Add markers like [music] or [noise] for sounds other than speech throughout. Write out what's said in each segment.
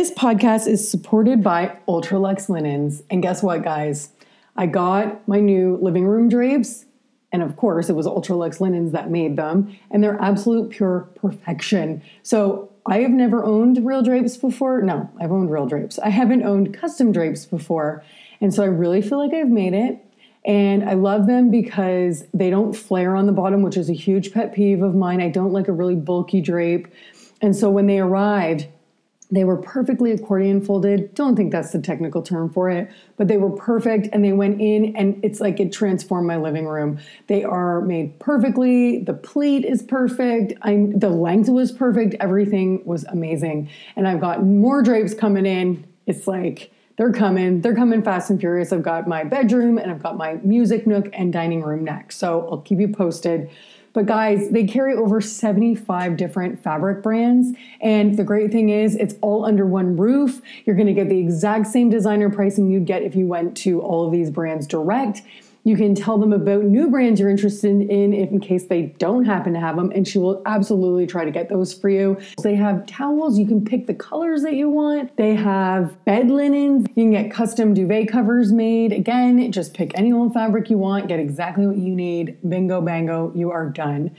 This podcast is supported by Ultralux Linens. And guess what, guys? I got my new living room drapes. And of course, it was Ultralux Linens that made them. And they're absolute pure perfection. So I have never owned real drapes before. No, I've owned real drapes. I haven't owned custom drapes before. And so I really feel like I've made it. And I love them because they don't flare on the bottom, which is a huge pet peeve of mine. I don't like a really bulky drape. And so when they arrived, they were perfectly accordion folded. Don't think that's the technical term for it, but they were perfect and they went in and it's like it transformed my living room. They are made perfectly. The pleat is perfect. I'm the length was perfect. Everything was amazing. And I've got more drapes coming in. It's like they're coming. They're coming fast and furious. I've got my bedroom and I've got my music nook and dining room next. So I'll keep you posted. But guys, they carry over 75 different fabric brands. And the great thing is, it's all under one roof. You're gonna get the exact same designer pricing you'd get if you went to all of these brands direct. You can tell them about new brands you're interested in if in case they don't happen to have them, and she will absolutely try to get those for you. They have towels, you can pick the colors that you want. They have bed linens, you can get custom duvet covers made. Again, just pick any old fabric you want, get exactly what you need. Bingo, bango, you are done.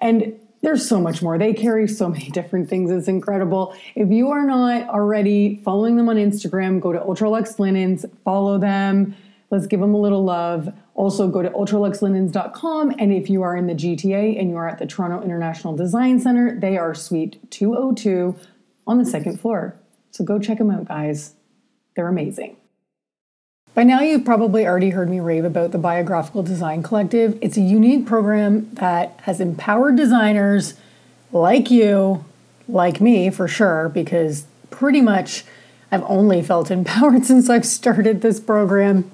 And there's so much more. They carry so many [laughs] different things. It's incredible. If you are not already following them on Instagram, go to Ultralux Linens, follow them. Let's give them a little love. Also, go to ultraluxlinens.com. And if you are in the GTA and you are at the Toronto International Design Center, they are suite 202 on the second floor. So go check them out, guys. They're amazing. By now, you've probably already heard me rave about the Biographical Design Collective. It's a unique program that has empowered designers like you, like me for sure, because pretty much I've only felt [laughs] empowered since I've started this program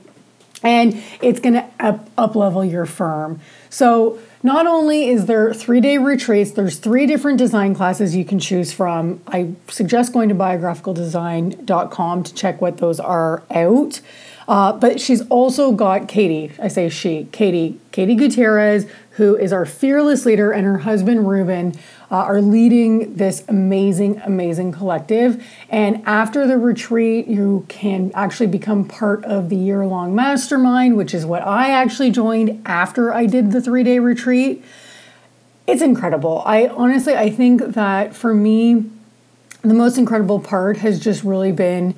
and it's going to up, up level your firm. So not only is there three day retreats, there's three different design classes you can choose from. I suggest going to biographicaldesign.com to check what those are out. Uh, but she's also got Katie, I say she, Katie, Katie Gutierrez, who is our fearless leader, and her husband Ruben uh, are leading this amazing, amazing collective. And after the retreat, you can actually become part of the year long mastermind, which is what I actually joined after I did the three day retreat. It's incredible. I honestly, I think that for me, the most incredible part has just really been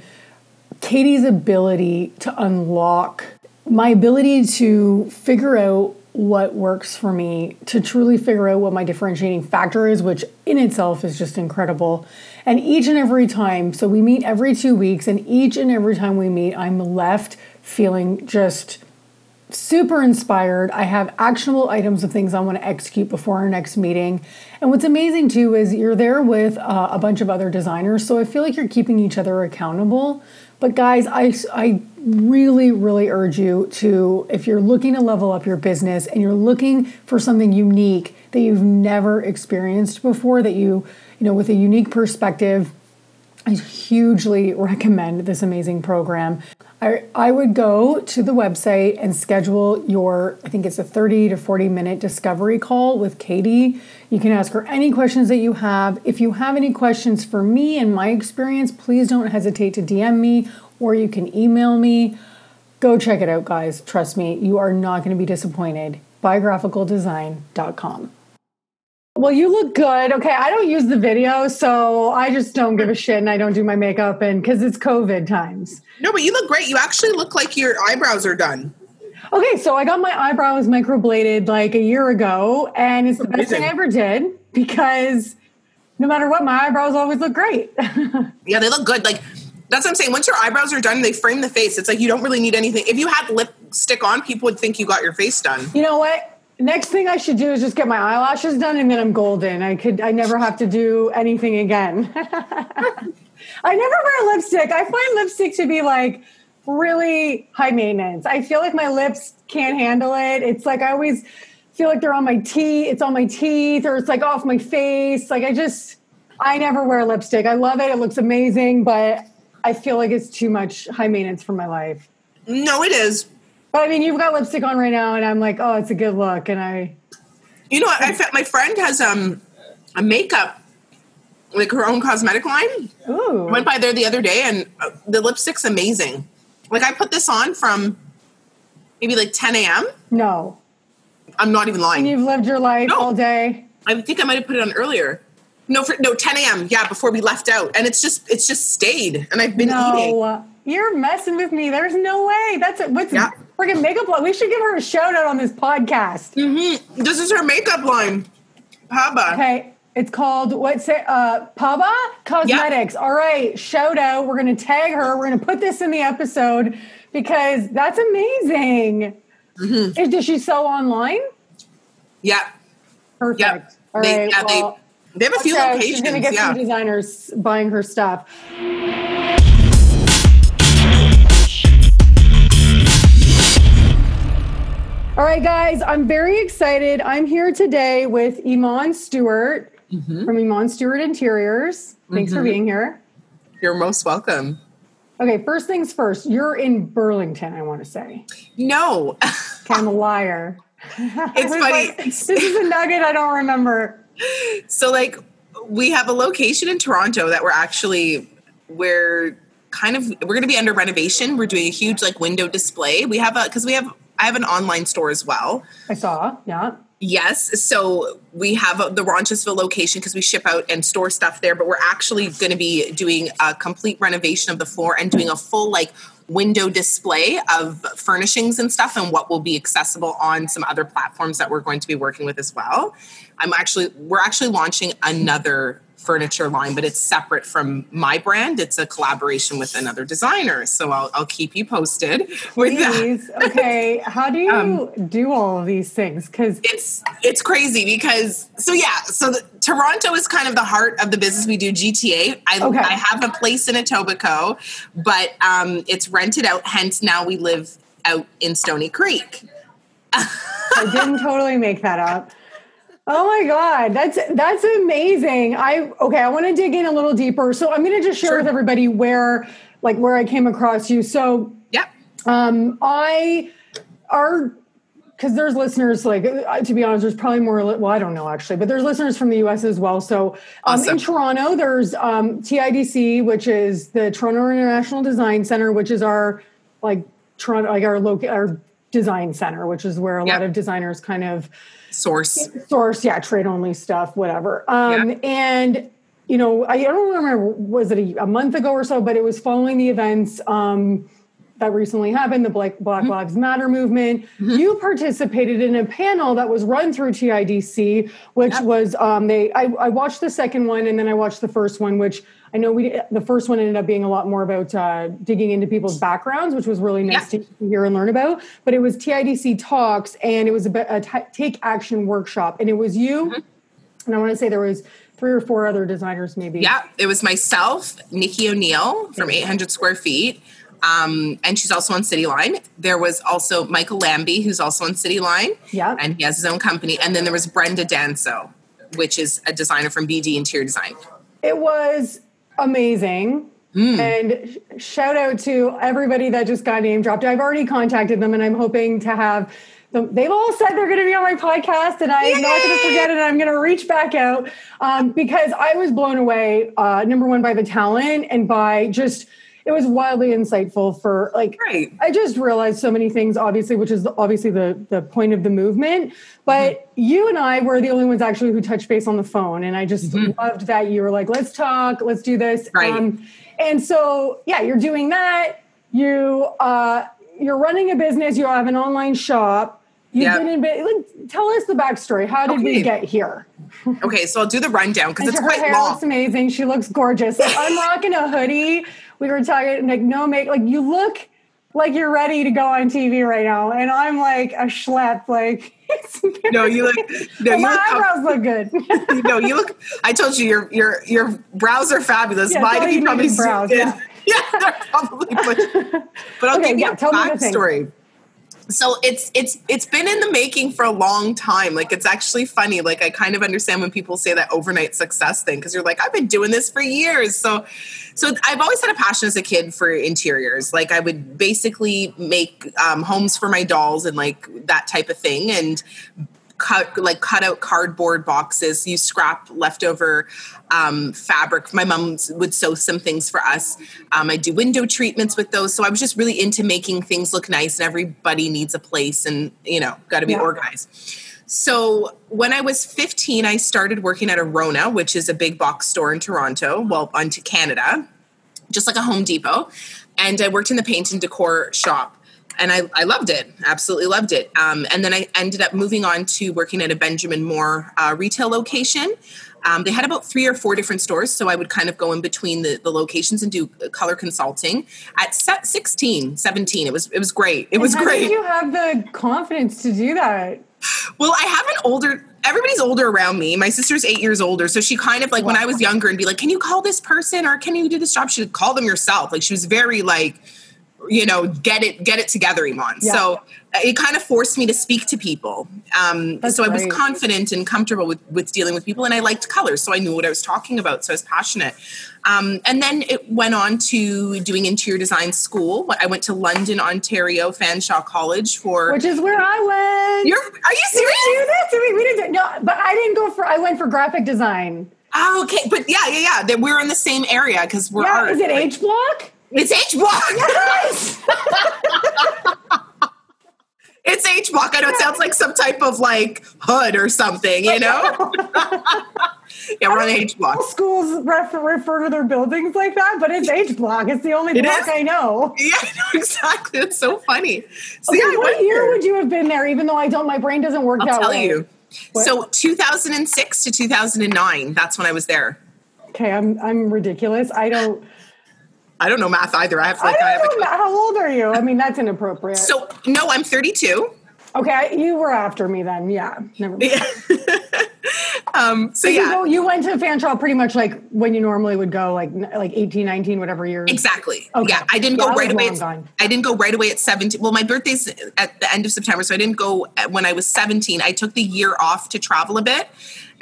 Katie's ability to unlock my ability to figure out what works for me to truly figure out what my differentiating factor is, which in itself is just incredible. And each and every time, so we meet every two weeks, and each and every time we meet, I'm left feeling just super inspired. I have actionable items of things I want to execute before our next meeting. And what's amazing too is you're there with uh, a bunch of other designers, so I feel like you're keeping each other accountable. But guys, I, I really, really urge you to, if you're looking to level up your business and you're looking for something unique that you've never experienced before, that you, you know, with a unique perspective, I hugely recommend this amazing program. I, I would go to the website and schedule your, I think it's a 30 to 40 minute discovery call with Katie. You can ask her any questions that you have. If you have any questions for me and my experience, please don't hesitate to DM me or you can email me. Go check it out, guys. Trust me, you are not going to be disappointed. Biographicaldesign.com. Well, you look good. Okay, I don't use the video, so I just don't give a shit and I don't do my makeup and because it's COVID times. No, but you look great. You actually look like your eyebrows are done. Okay, so I got my eyebrows microbladed like a year ago, and it's the best thing I ever did because no matter what, my eyebrows always look great. [laughs] yeah, they look good. Like that's what I'm saying. Once your eyebrows are done, they frame the face. It's like you don't really need anything. If you had lipstick on, people would think you got your face done. You know what? next thing I should do is just get my eyelashes done and then I'm golden. I could I never have to do anything again. [laughs] I never wear lipstick. I find lipstick to be like really high maintenance. I feel like my lips can't handle it. It's like I always feel like they're on my teeth, it's on my teeth or it's like off my face. Like I just I never wear lipstick. I love it. It looks amazing, but I feel like it's too much high maintenance for my life. No, it is. But I mean, you've got lipstick on right now, and I'm like, oh, it's a good look. And I, you know, I my friend has um a makeup like her own cosmetic line. Ooh. Went by there the other day, and uh, the lipstick's amazing. Like I put this on from maybe like 10 a.m. No. I'm not even lying. You've lived your life No. all day. I think I might have put it on earlier. No, for, no, 10 a.m. Yeah, before we left out, and it's just it's just stayed, and I've been eating. No. You're messing with me. There's no way. That's it. What's Yeah. freaking makeup line? We should give her a shout out on this podcast. hmm This is her makeup line, Haba. Okay. It's called what's it? Uh, Paba Cosmetics. All right. Shout out. We're going to tag her. We're going to put this in the episode because that's amazing. Mm-hmm. Is- Does she sell online? Yeah, Perfect. yeah. All they, right. yeah, well, they they have a few okay, locations. She's going to get yeah. some designers buying her stuff. All right, guys, I'm very excited. I'm here today with Iman Stewart Mm-hmm. from Iman Stewart Interiors. Thanks for being here. You're most welcome. Okay, first things first. You're in Burlington, I want to say. No, Okay, I'm a liar. it's [laughs] funny. this is a nugget I don't remember. So like we have a location in Toronto that we're actually we're kind of we're going to be under renovation. We're doing a huge like window display. We have a because we have I have an online store as well. I saw, yeah. Yes, so we have a, the Roncesvalles location because we ship out and store stuff there, but we're actually going to be doing a complete renovation of the floor and doing a full like window display of furnishings and stuff and what will be accessible on some other platforms that we're going to be working with as well. I'm actually we're actually launching another furniture line, but it's separate from my brand. It's a collaboration with another designer. So I'll, I'll keep you posted with that Okay, [laughs] how do you Um, do all of these things? Because it's it's crazy because so yeah so the, toronto is kind of the heart of the business we do gta i, Okay. I have a place in etobicoke but um, it's rented out hence now we live out in stoney creek [laughs] I didn't totally make that up. Oh my god, that's that's amazing. I okay, I want to dig in a little deeper. So I'm going to just share Sure. with everybody where like where I came across you. So yeah um I are because there's listeners like uh, to be honest there's probably more well i don't know actually but there's listeners from the us as well so um, Awesome. in toronto there's um, tidc which is the toronto international design center which is our like toronto like our local our design center which is where a lot of designers kind of source. Source yeah trade only stuff whatever. Um Yeah. and you know i don't remember was it a, a month ago or so but it was following the events um that recently happened the black, black Mm-hmm. lives matter movement. You participated in a panel that was run through tidc which was um they I, I watched the second one and then i watched the first one which i know we the first one ended up being a lot more about uh, digging into people's backgrounds which was really nice Yep. to hear and learn about. But it was TIDC talks, and it was a, a t- take action workshop, and it was you. Mm-hmm. And I want to say there was three or four other designers, maybe. yeah it was myself nikki o'neill from 800 square feet um, and she's also on City Line. There was also Michael Lambie, who's also on City Line, Yeah. and he has his own company. And then there was Brenda Danso, which is a designer from BD Interior Design. It was amazing. Hmm. And shout out to everybody that just got name dropped. I've already contacted them, and I'm hoping to have. Them. They've all said they're going to be on my podcast, and I'm not going to forget it. I'm going to reach back out um, because I was blown away. Uh, number one, by the talent, and by just it was wildly insightful for like Right. I just realized so many things, obviously, which is obviously the the point of the movement. But Mm-hmm. you and I were the only ones actually who touched base on the phone, and I just loved that you were like, "Let's talk, let's do this." Mm-hmm. Um, Right. and so, yeah, you're doing that. You uh, you're running a business. You have an online shop. You've Yep. been in. bi- Like, tell us the backstory. How did we get here? Okay, so I'll do the rundown because it's her quite hair long. looks amazing. She looks gorgeous. I'm rocking a hoodie. We were talking like no make. Like you look like you're ready to go on TV right now, and I'm like a schlep. Like [laughs] it's No, you look. [laughs] No, you my look. eyebrows look good. [laughs] no, you look. I told you your your your brows are fabulous. Yeah, Mine, if you probably brows, yeah. yeah, they're probably. But, but I'll Okay, give you yeah, a tell me the thing. backstory. So it's it's it's been in the making for a long time. Like it's actually funny. Like I kind of understand when people say that overnight success thing because you're like I've been doing this for years. So so I've always had a passion as a kid for interiors. Like I would basically make um, homes for my dolls and like that type of thing and cut like cut out cardboard boxes, use scrap leftover um, fabric. My mom would sew some things for us. Um, I do window treatments with those. So I was just really into making things look nice, and everybody needs a place, and you know, got to be Yeah. organized. So when I was 15, I started working at a Rona, which is a big box store in Toronto, well, onto Canada, just like a Home Depot. And I worked in the paint and decor shop. And I, I loved it, absolutely loved it. Um, and then I ended up moving on to working at a Benjamin Moore uh, retail location. Um, they had about three or four different stores, so I would kind of go in between the, the locations and do color consulting. At se- 16, 17, it was it was great. It was How great. did you have the confidence to do that? Well, I have an older. Everybody's older around me. My sister's eight years older, so she kind of like when I was younger and be like, "Can you call this person or can you do this job?" She'd call them yourself. Like she was very like, you know, get it, get it together, Iman. Yeah. So uh, it kind of forced me to speak to people. Um, so I was great. confident and comfortable with with dealing with people, and I liked colors, so I knew what I was talking about. So I was passionate. Um, and then it went on to doing interior design school. I went to London, Ontario, Fanshawe College for. Which is where I went. You're, are you Did serious? we do this? Did we, we didn't. No, but I didn't go for. I went for graphic design. Oh, okay, but yeah, yeah, yeah. That we're in the same area because we're. Yeah, art. is it Like, H block? It's H block. Yes. [laughs] it's H block. I know it sounds like some type of like hood or something. You know? [laughs] yeah, we're on H block. Schools refer, refer to their buildings like that, but it's H block. It's the only It block is? I know. Yeah, I know exactly. It's so funny. So Okay, what year would you have been there? Even though I don't, my brain doesn't work I'll that tell way. you. What? So 2006 to 2009. That's when I was there. Okay, I'm I'm ridiculous. I don't. I don't know math either. I have I like I, have don't know. a, How old are you? I mean, that's inappropriate. so no, I'm 32. okay, you were after me then. Yeah. Never mind. [laughs] Um, so You, yeah, go, you went to Fanshawe pretty much like when you normally would go, like like 18, 19, whatever year. Exactly. Okay. Yeah, I didn't Yeah, go I right away. At, gone. I didn't go right away at 17. Well, my birthday's at the end of September, so I didn't go when I was 17. I took the year off to travel a bit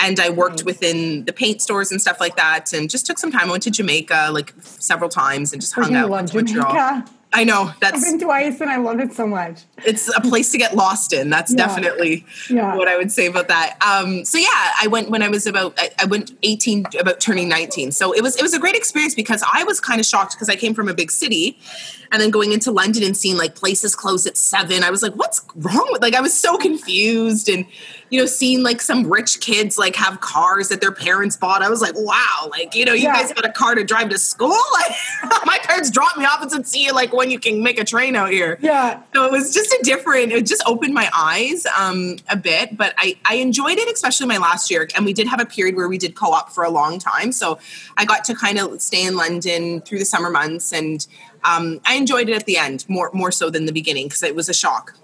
and I worked within the paint stores and stuff like that and just took some time. I went to Jamaica like several times and just hung out. love went to Montreal. Jamaica. I know I've that's been twice and I love it so much. it's a place to get lost in. That's Yeah. definitely Yeah. what I would say about that. Um, so yeah, I went when I was about I, I went 18, about turning 19. So it was it was a great experience because I was kind of shocked because I came from a big city, and then going into London and seeing like places close at seven. I was like, what's wrong with like I was so confused and you know seeing like some rich kids like have cars that their parents bought. I was like, wow, like you know you Yeah. guys got a car to drive to school. [laughs] Like [laughs] my parents dropped me off and said, see you like when you can make a train out here. Yeah. So it was just a different, it just opened my eyes um, a bit, but I, I enjoyed it, especially my last year. And we did have a period where we did co op for a long time. So I got to kind of stay in London through the summer months and um, I enjoyed it at the end more, more so than the beginning because it was a shock.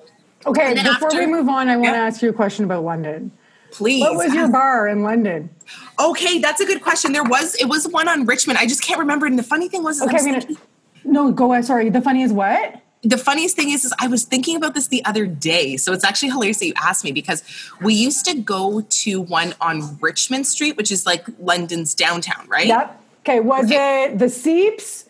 Okay, before after- we move on, I want to Yeah. ask you a question about London. Please. What was your bar in London? okay, that's a good question. There was, it was one on Richmond. I just can't remember. And the funny thing was, Okay, I'm gonna. thinking- No, go ahead. Sorry. The funny is what? the funniest thing is, is I was thinking about this the other day. So it's actually hilarious that you asked me because we used to go to one on Richmond Street, which is like London's downtown, right? Yep. Okay, was Okay. it the Ceeps,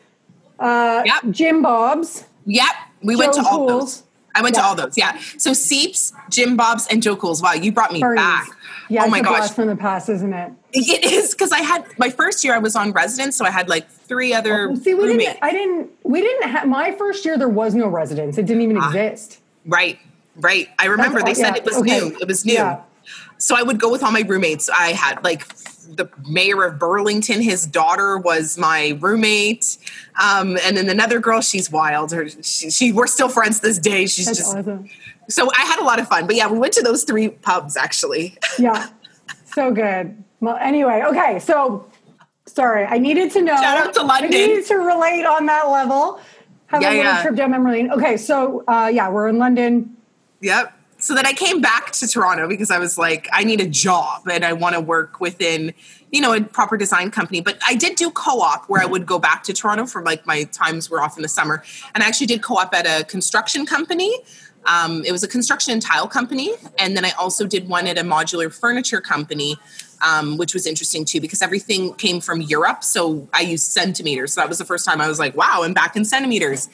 uh, Yep. Jim Bob's, Yep. We went Joe to all those. I went to all those. Yeah. So Ceeps, Jim Bob's, and Joe Cool's. Wow, you brought me back. Yeah, oh my it's a gosh. from the past, isn't it? It is because I had my first year I was on residence, so I had like three other See, we roommates. didn't. I didn't. We didn't have my first year. There was no residence. It didn't even Ah. exist. Right. Right. I remember they all- said yeah, it was okay. new. It was new. Yeah. So I would go with all my roommates. I had like the mayor of Burlington, his daughter was my roommate. Um, and then another girl, she's wild. Her, she, she, we're still friends this day. She's That's just, awesome. so I had a lot of fun. But yeah, we went to those three pubs actually. [laughs] Yeah, so good. Well, anyway, okay. So, sorry, I needed to know. Shout out to London. I needed to relate on that level. Have Yeah, a little yeah. trip down memory lane. Okay, so uh, yeah, we're in London. Yep. So then I came back to Toronto because I was like, I need a job and I want to work within, you know, a proper design company. But I did do co-op where I would go back to Toronto for like my times were off in the summer. And I actually did co-op at a construction company. Um, it was a construction and tile company. And then I also did one at a modular furniture company, um, which was interesting too because everything came from Europe. So I used centimeters. So that was the first time I was like, wow, I'm back in centimeters.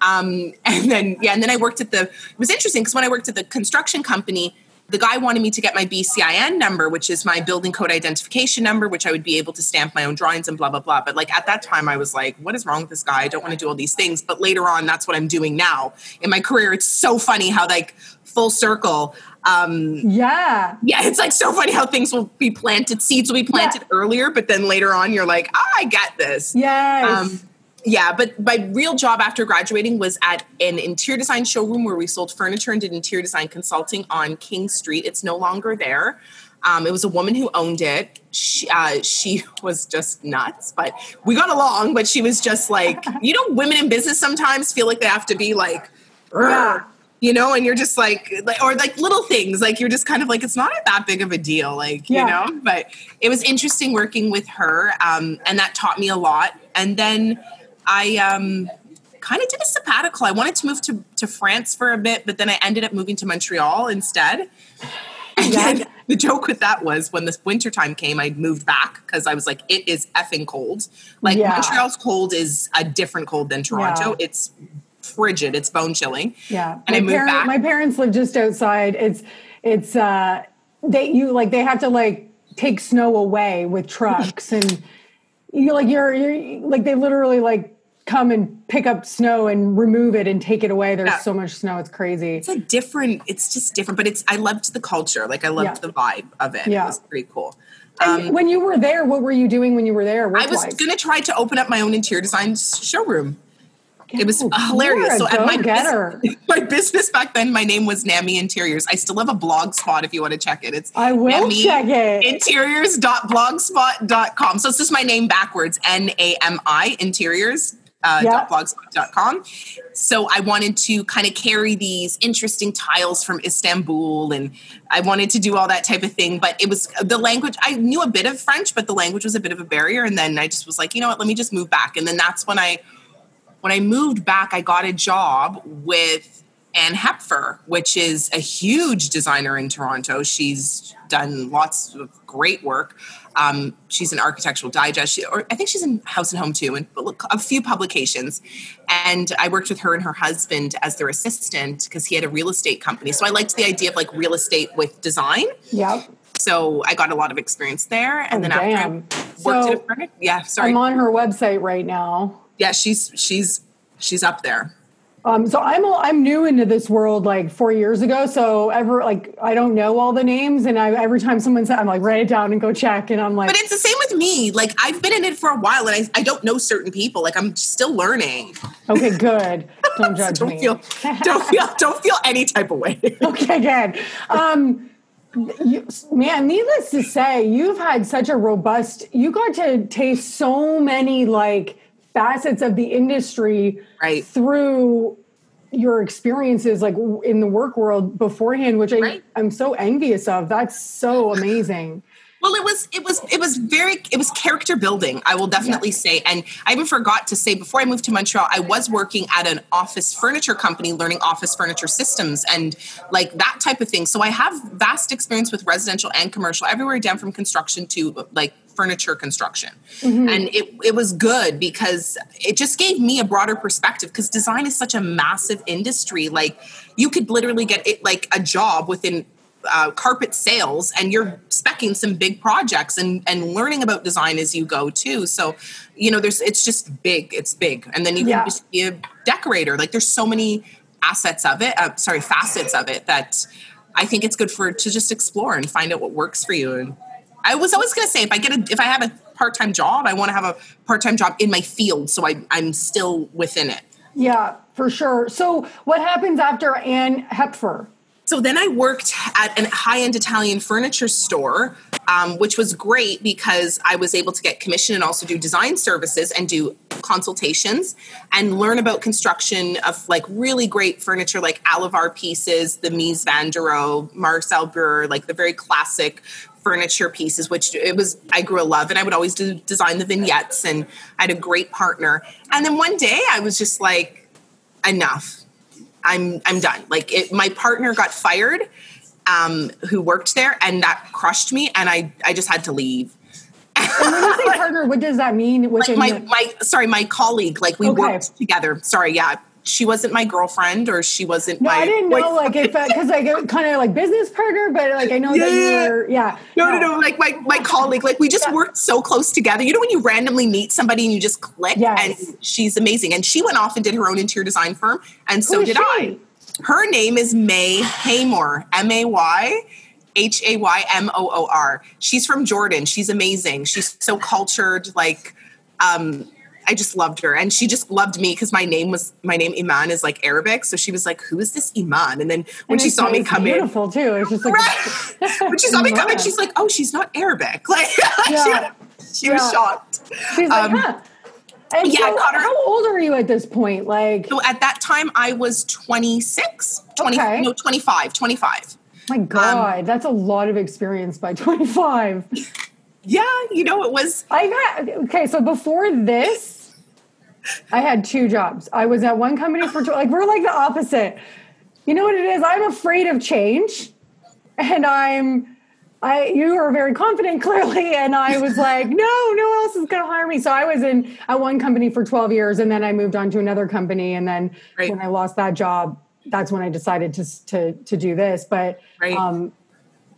Um, and then, yeah, and then I worked at the, it was interesting because when I worked at the construction company, the guy wanted me to get my BCIN number, which is my building code identification number, which I would be able to stamp my own drawings and blah, blah, blah. But like at that time, I was like, what is wrong with this guy? I don't want to do all these things. But later on, that's what I'm doing now in my career. It's so funny how like full circle. Um, yeah. Yeah, it's like so funny how things will be planted, seeds will be planted yeah. earlier, but then later on, you're like, oh, I get this. Yes. Um, yeah, but my real job after graduating was at an interior design showroom where we sold furniture and did interior design consulting on King Street. It's no longer there. Um, it was a woman who owned it. She, uh, she [laughs] was just nuts, but we got along. But she was just like, [laughs] you know, women in business sometimes feel like they have to be like, yeah. you know, and you're just like, like, or like little things, like you're just kind of like, it's not that big of a deal, like, yeah. you know. But it was interesting working with her, um, and that taught me a lot. And then I um, kind of did a sabbatical. I wanted to move to, to France for a bit, but then I ended up moving to Montreal instead. And yeah. the joke with that was when the wintertime came, I moved back because I was like, it is effing cold. Like yeah. Montreal's cold is a different cold than Toronto. Yeah. It's frigid, it's bone chilling. Yeah. And my I moved back. My parents live just outside. It's it's uh they you like they have to like take snow away with trucks [laughs] and you like you're you're like they literally like come and pick up snow and remove it and take it away. There's yeah. so much snow, it's crazy. It's a different, it's just different, but it's I loved the culture. Like I loved yeah. the vibe of it. Yeah. It was pretty cool. Um, when you were there, what were you doing when you were there? I was going to try to open up my own interior design showroom. It was hilarious. So at my business, [laughs] my business back then, my name was Nami Interiors. I still have a blog spot if you want to check it. It's I will Nami check it. Interiors.blogspot.com. So it's just my name backwards, N A M I Interiors uh, blogspot.com. So I wanted to kind of carry these interesting tiles from Istanbul and I wanted to do all that type of thing. But it was the language, I knew a bit of French, but the language was a bit of a barrier. And then I just was like, you know what, let me just move back. And then that's when I, when I moved back, I got a job with Anne Hepfer, which is a huge designer in Toronto. She's done lots of great work. Um, she's an architectural digest, she, or I think she's in House and Home too, and a few publications. And I worked with her and her husband as their assistant because he had a real estate company. So I liked the idea of like real estate with design. Yeah. So I got a lot of experience there, and oh, then damn. after I worked so at a furniture, yeah, sorry, I'm on her website right now. Yeah, she's she's she's up there. Um, so I'm I'm new into this world like four years ago. So ever like I don't know all the names, and I, every time someone says, I'm like write it down and go check, and I'm like. But it's the same with me. Like I've been in it for a while, and I, I don't know certain people. Like I'm still learning. Okay, good. Don't [laughs] judge don't me. Feel, don't feel [laughs] don't feel any type of way. okay, good. Um, you, man, needless to say, you've had such a robust. You got to taste so many like facets of the industry right. through your experiences like in the work world beforehand which I, right. i'm so envious of that's so [laughs] amazing well it was it was it was very it was character building i will definitely yeah. say and i even forgot to say before i moved to montreal i was working at an office furniture company learning office furniture systems and like that type of thing so i have vast experience with residential and commercial everywhere down from construction to like furniture construction. Mm-hmm. And it, it was good because it just gave me a broader perspective because design is such a massive industry. Like you could literally get it like a job within uh, carpet sales and you're specking some big projects and and learning about design as you go too so you know there's it's just big it's big and then you yeah. can just be a decorator like there's so many assets of it uh, sorry facets of it that i think it's good for to just explore and find out what works for you and I was always going to say if I get a if I have a part time job, I want to have a part time job in my field, so I, I'm still within it. Yeah, for sure. So what happens after Anne Hepfer? So then I worked at a high end Italian furniture store, um, which was great because I was able to get commission and also do design services and do consultations and learn about construction of like really great furniture like Alivar pieces, the Mies van der Rohe, Marcel Breuer, like the very classic furniture pieces, which it was I grew a love, and I would always do design the vignettes, and I had a great partner. And then one day I was just like, enough. I'm I'm done. Like it, my partner got fired, um, who worked there, and that crushed me, and I I just had to leave. and when you say partner, what does that mean? [laughs] Like my, my sorry, my colleague, like we okay. worked together. Sorry, yeah, she wasn't my girlfriend or she wasn't No, my I didn't know boyfriend. like if because like kind of like business partner, but like I know that you Yeah. were yeah. No, no, no. Like my, my colleague, like we just Yeah. worked so close together. You know, when you randomly meet somebody and you just click, Yes. and she's amazing. And she went off and did her own interior design firm, and so did she? I. Her name is May Haymoor, M A Y H A Y M O O R. She's from Jordan. She's amazing. She's so cultured. Like, um, I just loved her, and she just loved me because my name was my name Iman is like Arabic. So she was like, "Who is this Iman?" And then when And she saw me come in, beautiful too. It's just like Right. [laughs] when she saw me come in, she's like, "Oh, she's not Arabic." [laughs] Like, Yeah. she, she was shocked. she's like, um, huh. And yeah, I so her- how old are you at this point? Like, So at that time, I was 26, 20, Okay. no, 25, 25. my um, God, that's a lot of experience by [laughs] 25. Yeah, you know, it was I've had okay. So before this, I had two jobs. I was at one company for tw- like we're like the opposite. You know what it is? I'm afraid of change, and I'm. I you are very confident [laughs] clearly, and I was like, no, no one else is going to hire me. So I was in at one company for 12 years, and then I moved on to another company, and then Right. when I lost that job, that's when I decided to to to do this. But Right. um,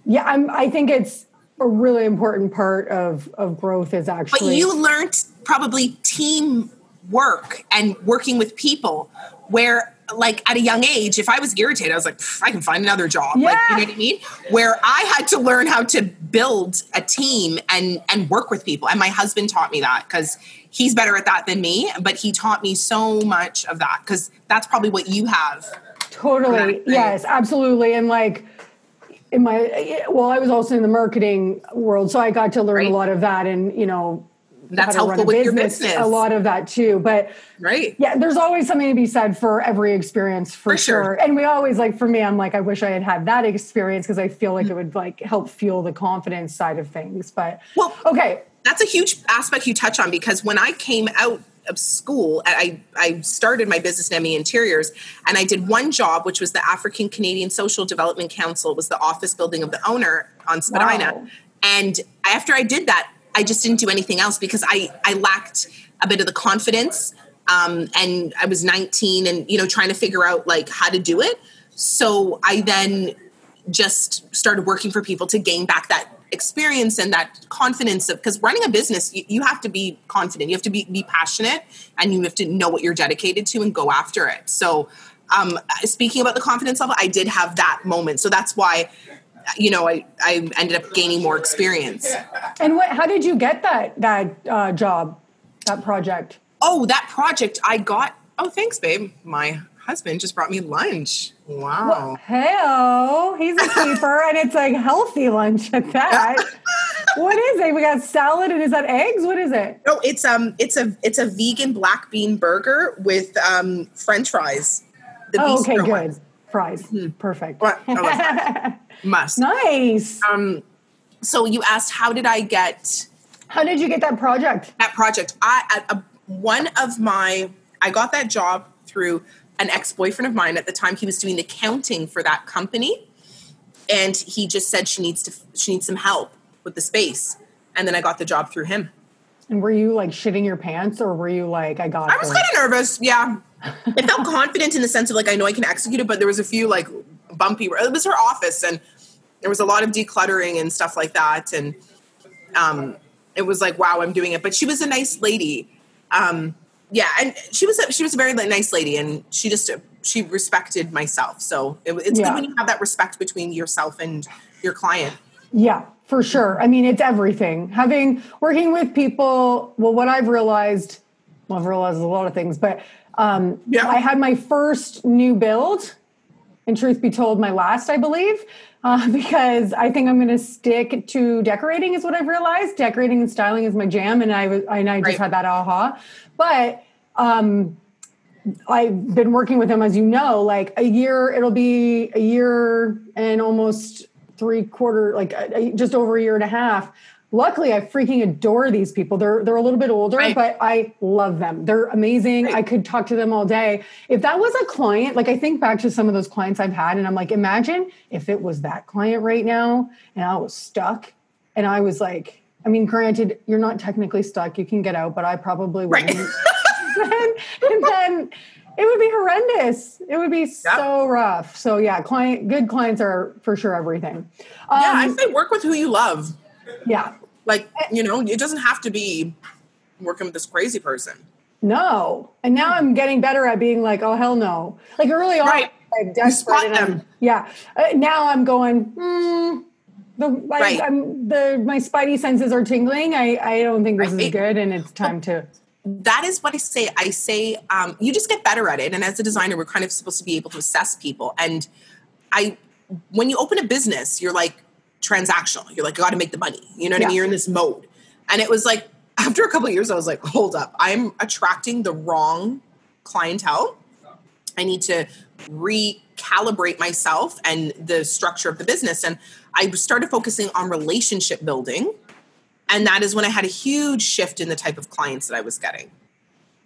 yeah, I'm. I think it's a really important part of of growth is actually but you learned probably team work and working with people where like at a young age if i was irritated i was like i can find another job like you know what i mean where i had to learn how to build a team and and work with people and my husband taught me that because he's better at that than me but he taught me so much of that because that's probably what you have Totally. Yes, absolutely. And like in my well, I was also in the marketing world, so I got to learn Right. a lot of that and, you know, That's how to run helpful a with your business. A lot of that too. But right yeah, there's always something to be said for every experience for, For sure. sure. And we always like for me, I'm like, I wish I had had that experience because I feel like it mm. would like help fuel the confidence side of things. But Well- okay. that's a huge aspect you touch on because when I came out of school, I, I started my business in ME Interiors and I did one job, which was the African Canadian Social Development Council. Was the office building of the owner on Spadina. Wow. And after I did that, I just didn't do anything else because I, I lacked a bit of the confidence. Um, and I was 19 and, you know, trying to figure out like how to do it. So I then just started working for people to gain back that experience and that confidence of because running a business you, you have to be confident you have to be, be passionate and you have to know what you're dedicated to and go after it so um, speaking about the confidence level i did have that moment so that's why you know i, I ended up gaining more experience And what how did you get that that uh, job, that project? oh that project i got oh thanks babe my husband just brought me lunch wow Hey, he's a keeper, and it's like healthy lunch at that. [laughs] what is it? We got salad, and is that eggs? What is it? No, it's um, it's a it's a vegan black bean burger with um, French fries. The Oh, okay, good. ones. Fries, perfect. What? [laughs] I love fries. Must. nice. Um, so you asked how did I get How did you get that project? that project? I at a, one of my I got that job through an ex boyfriend of mine at the time. He was doing the counting for that company, and he just said she needs to she needs some help with the space, and then I got the job through him. And were you like shitting your pants, or were you like, I got I was kind of nervous. Yeah, I felt confident in the sense of like I know I can execute it, but there was a few like bumpy. It was her office, and there was a lot of decluttering and stuff like that, and um, it was like wow, I'm doing it. But she was a nice lady. Um, yeah, and she was a, she was a very nice lady, and she just she respected myself. So it, it's Yeah. good when you have that respect between yourself and your client. Yeah, for sure. I mean, it's everything. Having working with people. Well, what I've realized, well, I've realized a lot of things, but um, Yeah. I had my first new build, and truth be told, my last, I believe, uh, [laughs] because I think I'm going to stick to decorating. Is what I've realized. Decorating and styling is my jam, and I was, and I just Right. had that aha. But um, I've been working with him, as you know, like a year, it'll be a year and almost three quarter, like uh, just over a year and a half. Luckily, I freaking adore these people. They're they're a little bit older, Right. but I love them. They're amazing. Right. I could talk to them all day. If that was a client, like I think back to some of those clients I've had, and I'm like, imagine if it was that client right now, and I was stuck, and I was like, I mean, granted, you're not technically stuck. You can get out, but I probably wouldn't. and, [laughs] and then it would be horrendous. It would be so rough. So yeah, client good clients are for sure everything. Um, yeah, I say work with who you love. Yeah. Like, you know, it doesn't have to be working with this crazy person. No. And now I'm getting better at being like, oh hell no. Like early on, right. I'm desperate. I'm, yeah. Uh, now I'm going, hmm. The, right. I, am the my spidey senses are tingling. I, I don't think this right. is good, and it's time to that is what I say. I say um, you just get better at it. And as a designer, we're kind of supposed to be able to assess people. And I, when you open a business, you're like transactional. You're like, I got to make the money. You know what yeah. I mean? You're in this mode. And it was like after a couple years, I was like, hold up, I'm attracting the wrong clientele. I need to recalibrate myself and the structure of the business. And I started focusing on relationship building and that is when I had a huge shift in the type of clients that I was getting.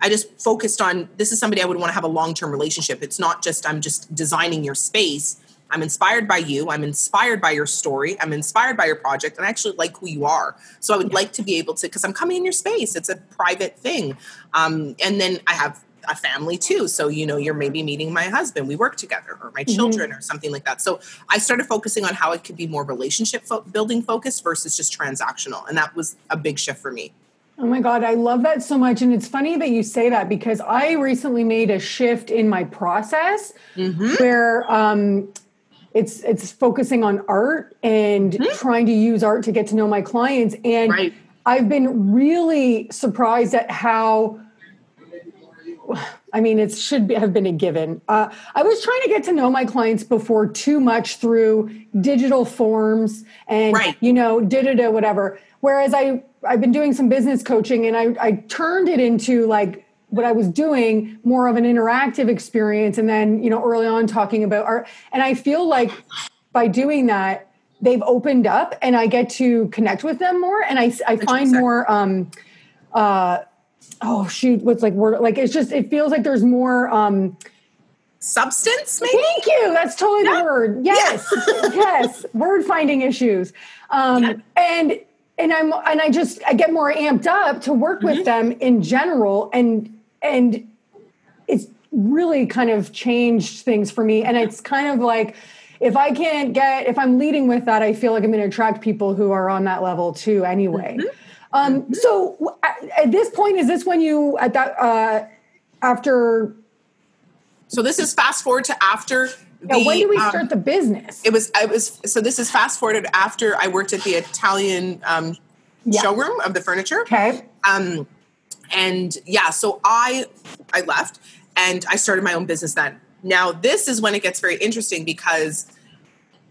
I just focused on this is somebody I would want to have a long term relationship. It's not just I'm just designing your space. I'm inspired by you. I'm inspired by your story. I'm inspired by your project, and I actually like who you are. So I would yeah. like to be able to, because I'm coming in your space. It's a private thing, um, and then I have a family too. So, you know, you're maybe meeting my husband, we work together, or my mm-hmm. children, mm-hmm. or something like that. So, I started focusing on how it could be more relationship fo- building focused versus just transactional. And that was a big shift for me. Oh my God, I love that so much. And it's funny that you say that because I recently made a shift in my process mm-hmm. where, um, it's it's focusing on art and mm-hmm. trying to use art to get to know my clients and right. I've been really surprised at how I mean, it should be, have been a given. Uh, I was trying to get to know my clients before too much through digital forms and right. you know, da da da whatever. Whereas I I've been doing some business coaching and I I turned it into like what I was doing more of an interactive experience, and then you know early on talking about art. And I feel like by doing that, they've opened up, and I get to connect with them more, and I I find more. Um, uh, oh shoot what's like word like it's just it feels like there's more um substance maybe thank you that's totally yeah. the word yes yeah. [laughs] yes word finding issues um yeah. and and i'm and i just i get more amped up to work mm-hmm. with them in general and and it's really kind of changed things for me and it's kind of like if i can't get if i'm leading with that i feel like i'm going to attract people who are on that level too anyway mm-hmm. Um, so at this point, is this when you at that uh, after? So this is fast forward to after. The, yeah, when did we um, start the business? It was I was so this is fast forwarded after I worked at the Italian um, yeah. showroom of the furniture. Okay. Um, and yeah, so I I left and I started my own business then. Now this is when it gets very interesting because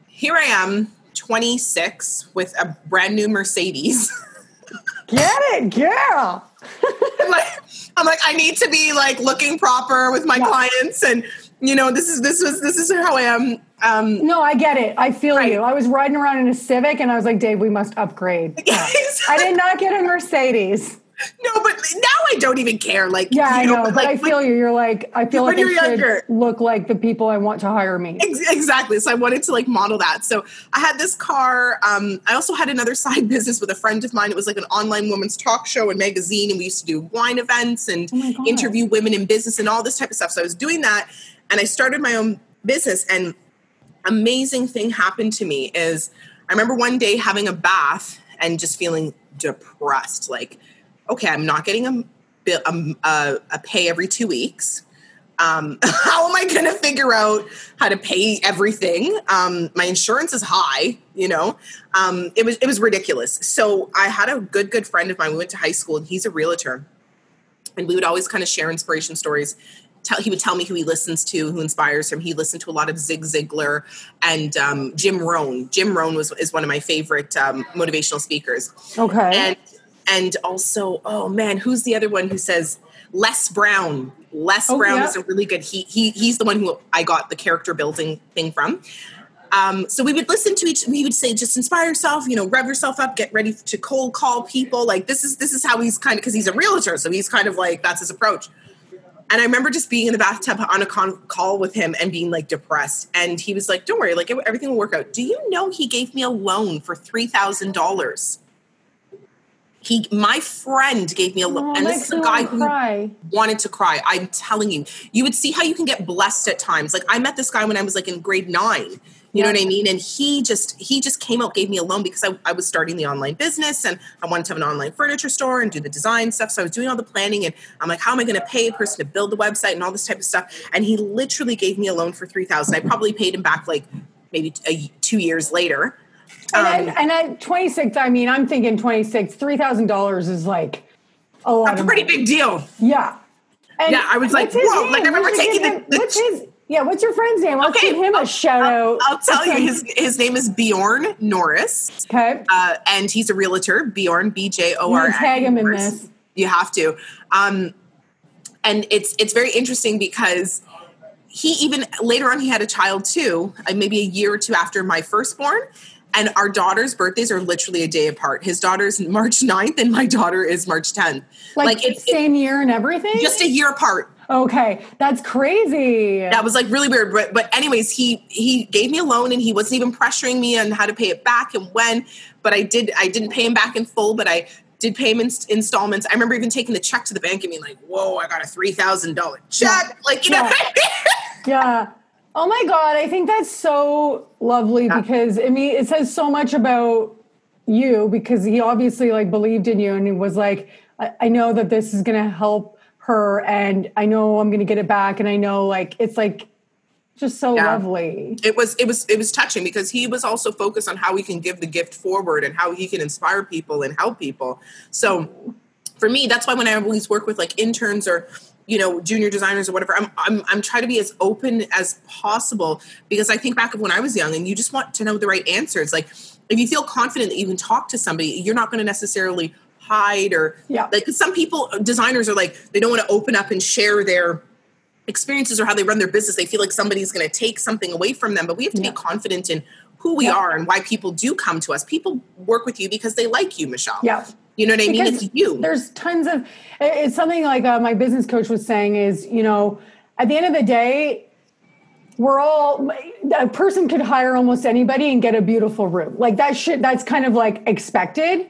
here I am, 26, with a brand new Mercedes. [laughs] Get it, girl. I'm like, I'm like, I need to be like looking proper with my yeah. clients, and you know, this is this was this is how I am. Um, no, I get it. I feel right. you. I was riding around in a Civic, and I was like, Dave, we must upgrade. Yeah. [laughs] I did not get a Mercedes. No, but now I don't even care. Like, yeah, I know, know but, like, I feel you. You're like, I feel like I should younger. look like the people I want to hire me. Exactly. So I wanted to like model that. So I had this car. Um, I also had another [laughs] side business with a friend of mine. It was like an online women's talk show and magazine, and we used to do wine events and oh interview women in business and all this type of stuff. So I was doing that, and I started my own business. And amazing thing happened to me is I remember one day having a bath and just feeling depressed, like okay, I'm not getting a bill, a, a, a pay every two weeks. Um, [laughs] how am I going to figure out how to pay everything? Um, my insurance is high, you know. Um, it was it was ridiculous. So I had a good good friend of mine. We went to high school, and he's a realtor, and we would always kind of share inspiration stories. Tell, he would tell me who he listens to, who inspires him. He listened to a lot of Zig Ziglar and um, Jim Rohn. Jim Rohn was is one of my favorite um, motivational speakers. Okay, and and also oh man who's the other one who says les brown les oh, brown yeah. is a really good he, he he's the one who i got the character building thing from um, so we would listen to each he would say just inspire yourself you know rev yourself up get ready to cold call people like this is this is how he's kind of because he's a realtor so he's kind of like that's his approach and I remember just being in the bathtub on a con- call with him and being like depressed. And he was like, "Don't worry, like everything will work out." Do you know he gave me a loan for three thousand dollars? He my friend gave me a loan Oh, and this is a guy who cry. wanted to cry i'm telling you. You would see how you can get blessed at times. Like i met this guy when i was like in grade nine you know what i mean? And he just he just came out gave me a loan because I, I was starting the online business and i wanted to have an online furniture store and do the design stuff. So i was doing all the planning and i'm like how am i going to pay a person to build the website and all this type of stuff? And he literally gave me a loan for 3000 i probably paid him back like maybe a, two years later Um, at, and at 26, I mean, I'm thinking 26, $3,000 is like a lot that's a pretty money. big deal Yeah. And Yeah, I was like, whoa, like, I remember taking the- the- what's his, yeah, what's your friend's name? Let's Okay, give him a I'll- shout out. I'll tell you, his [laughs] his name is Bjorn Norris, Okay. uh, and he's a realtor. Bjorn, B J O R. Tag him in this. You have to, um, and it's it's very interesting because he even later on he had a child too, uh, maybe a year or two after my firstborn. And our daughter's birthdays are literally a day apart. His daughter's March 9th and my daughter is March 10th. Like, it's, it's same year and everything? just a year apart. okay. That's crazy. that was like really weird but, but anyways he he gave me a loan and he wasn't even pressuring me on how to pay it back and when but i did i didn't pay him back in full but i did payments installments i remember even taking the check to the bank and being like whoa i got a $3000 check like you know Yeah. [laughs] Oh my God. I think that's so lovely uh, because I mean, it says so much about you because he obviously like believed in you and he was like, I, I know that this is going to help her and I know I'm going to get it back. And I know like, it's like just so Yeah. lovely. it was it was it was touching because he was also focused on how he can give the gift forward and how he can inspire people and help people so for me that's why when i always work with like interns or you know junior designers or whatever i'm i'm, I'm trying to be as open as possible because i think back of when i was young and you just want to know the right answers like if you feel confident that you can talk to somebody you're not going to necessarily hide or Yeah. like some people designers are like they don't want to open up and share their experiences or how they run their business they feel like somebody's going to take something away from them but we have to Yeah. be confident in who we Yeah. are and why people do come to us people work with you because they like you michelle Yeah. You know what i mean? Because it's you. There's tons of it's something like uh, my business coach was saying is you know at the end of the day we're all a person could hire almost anybody and get a beautiful room. Like that shit that's kind of like expected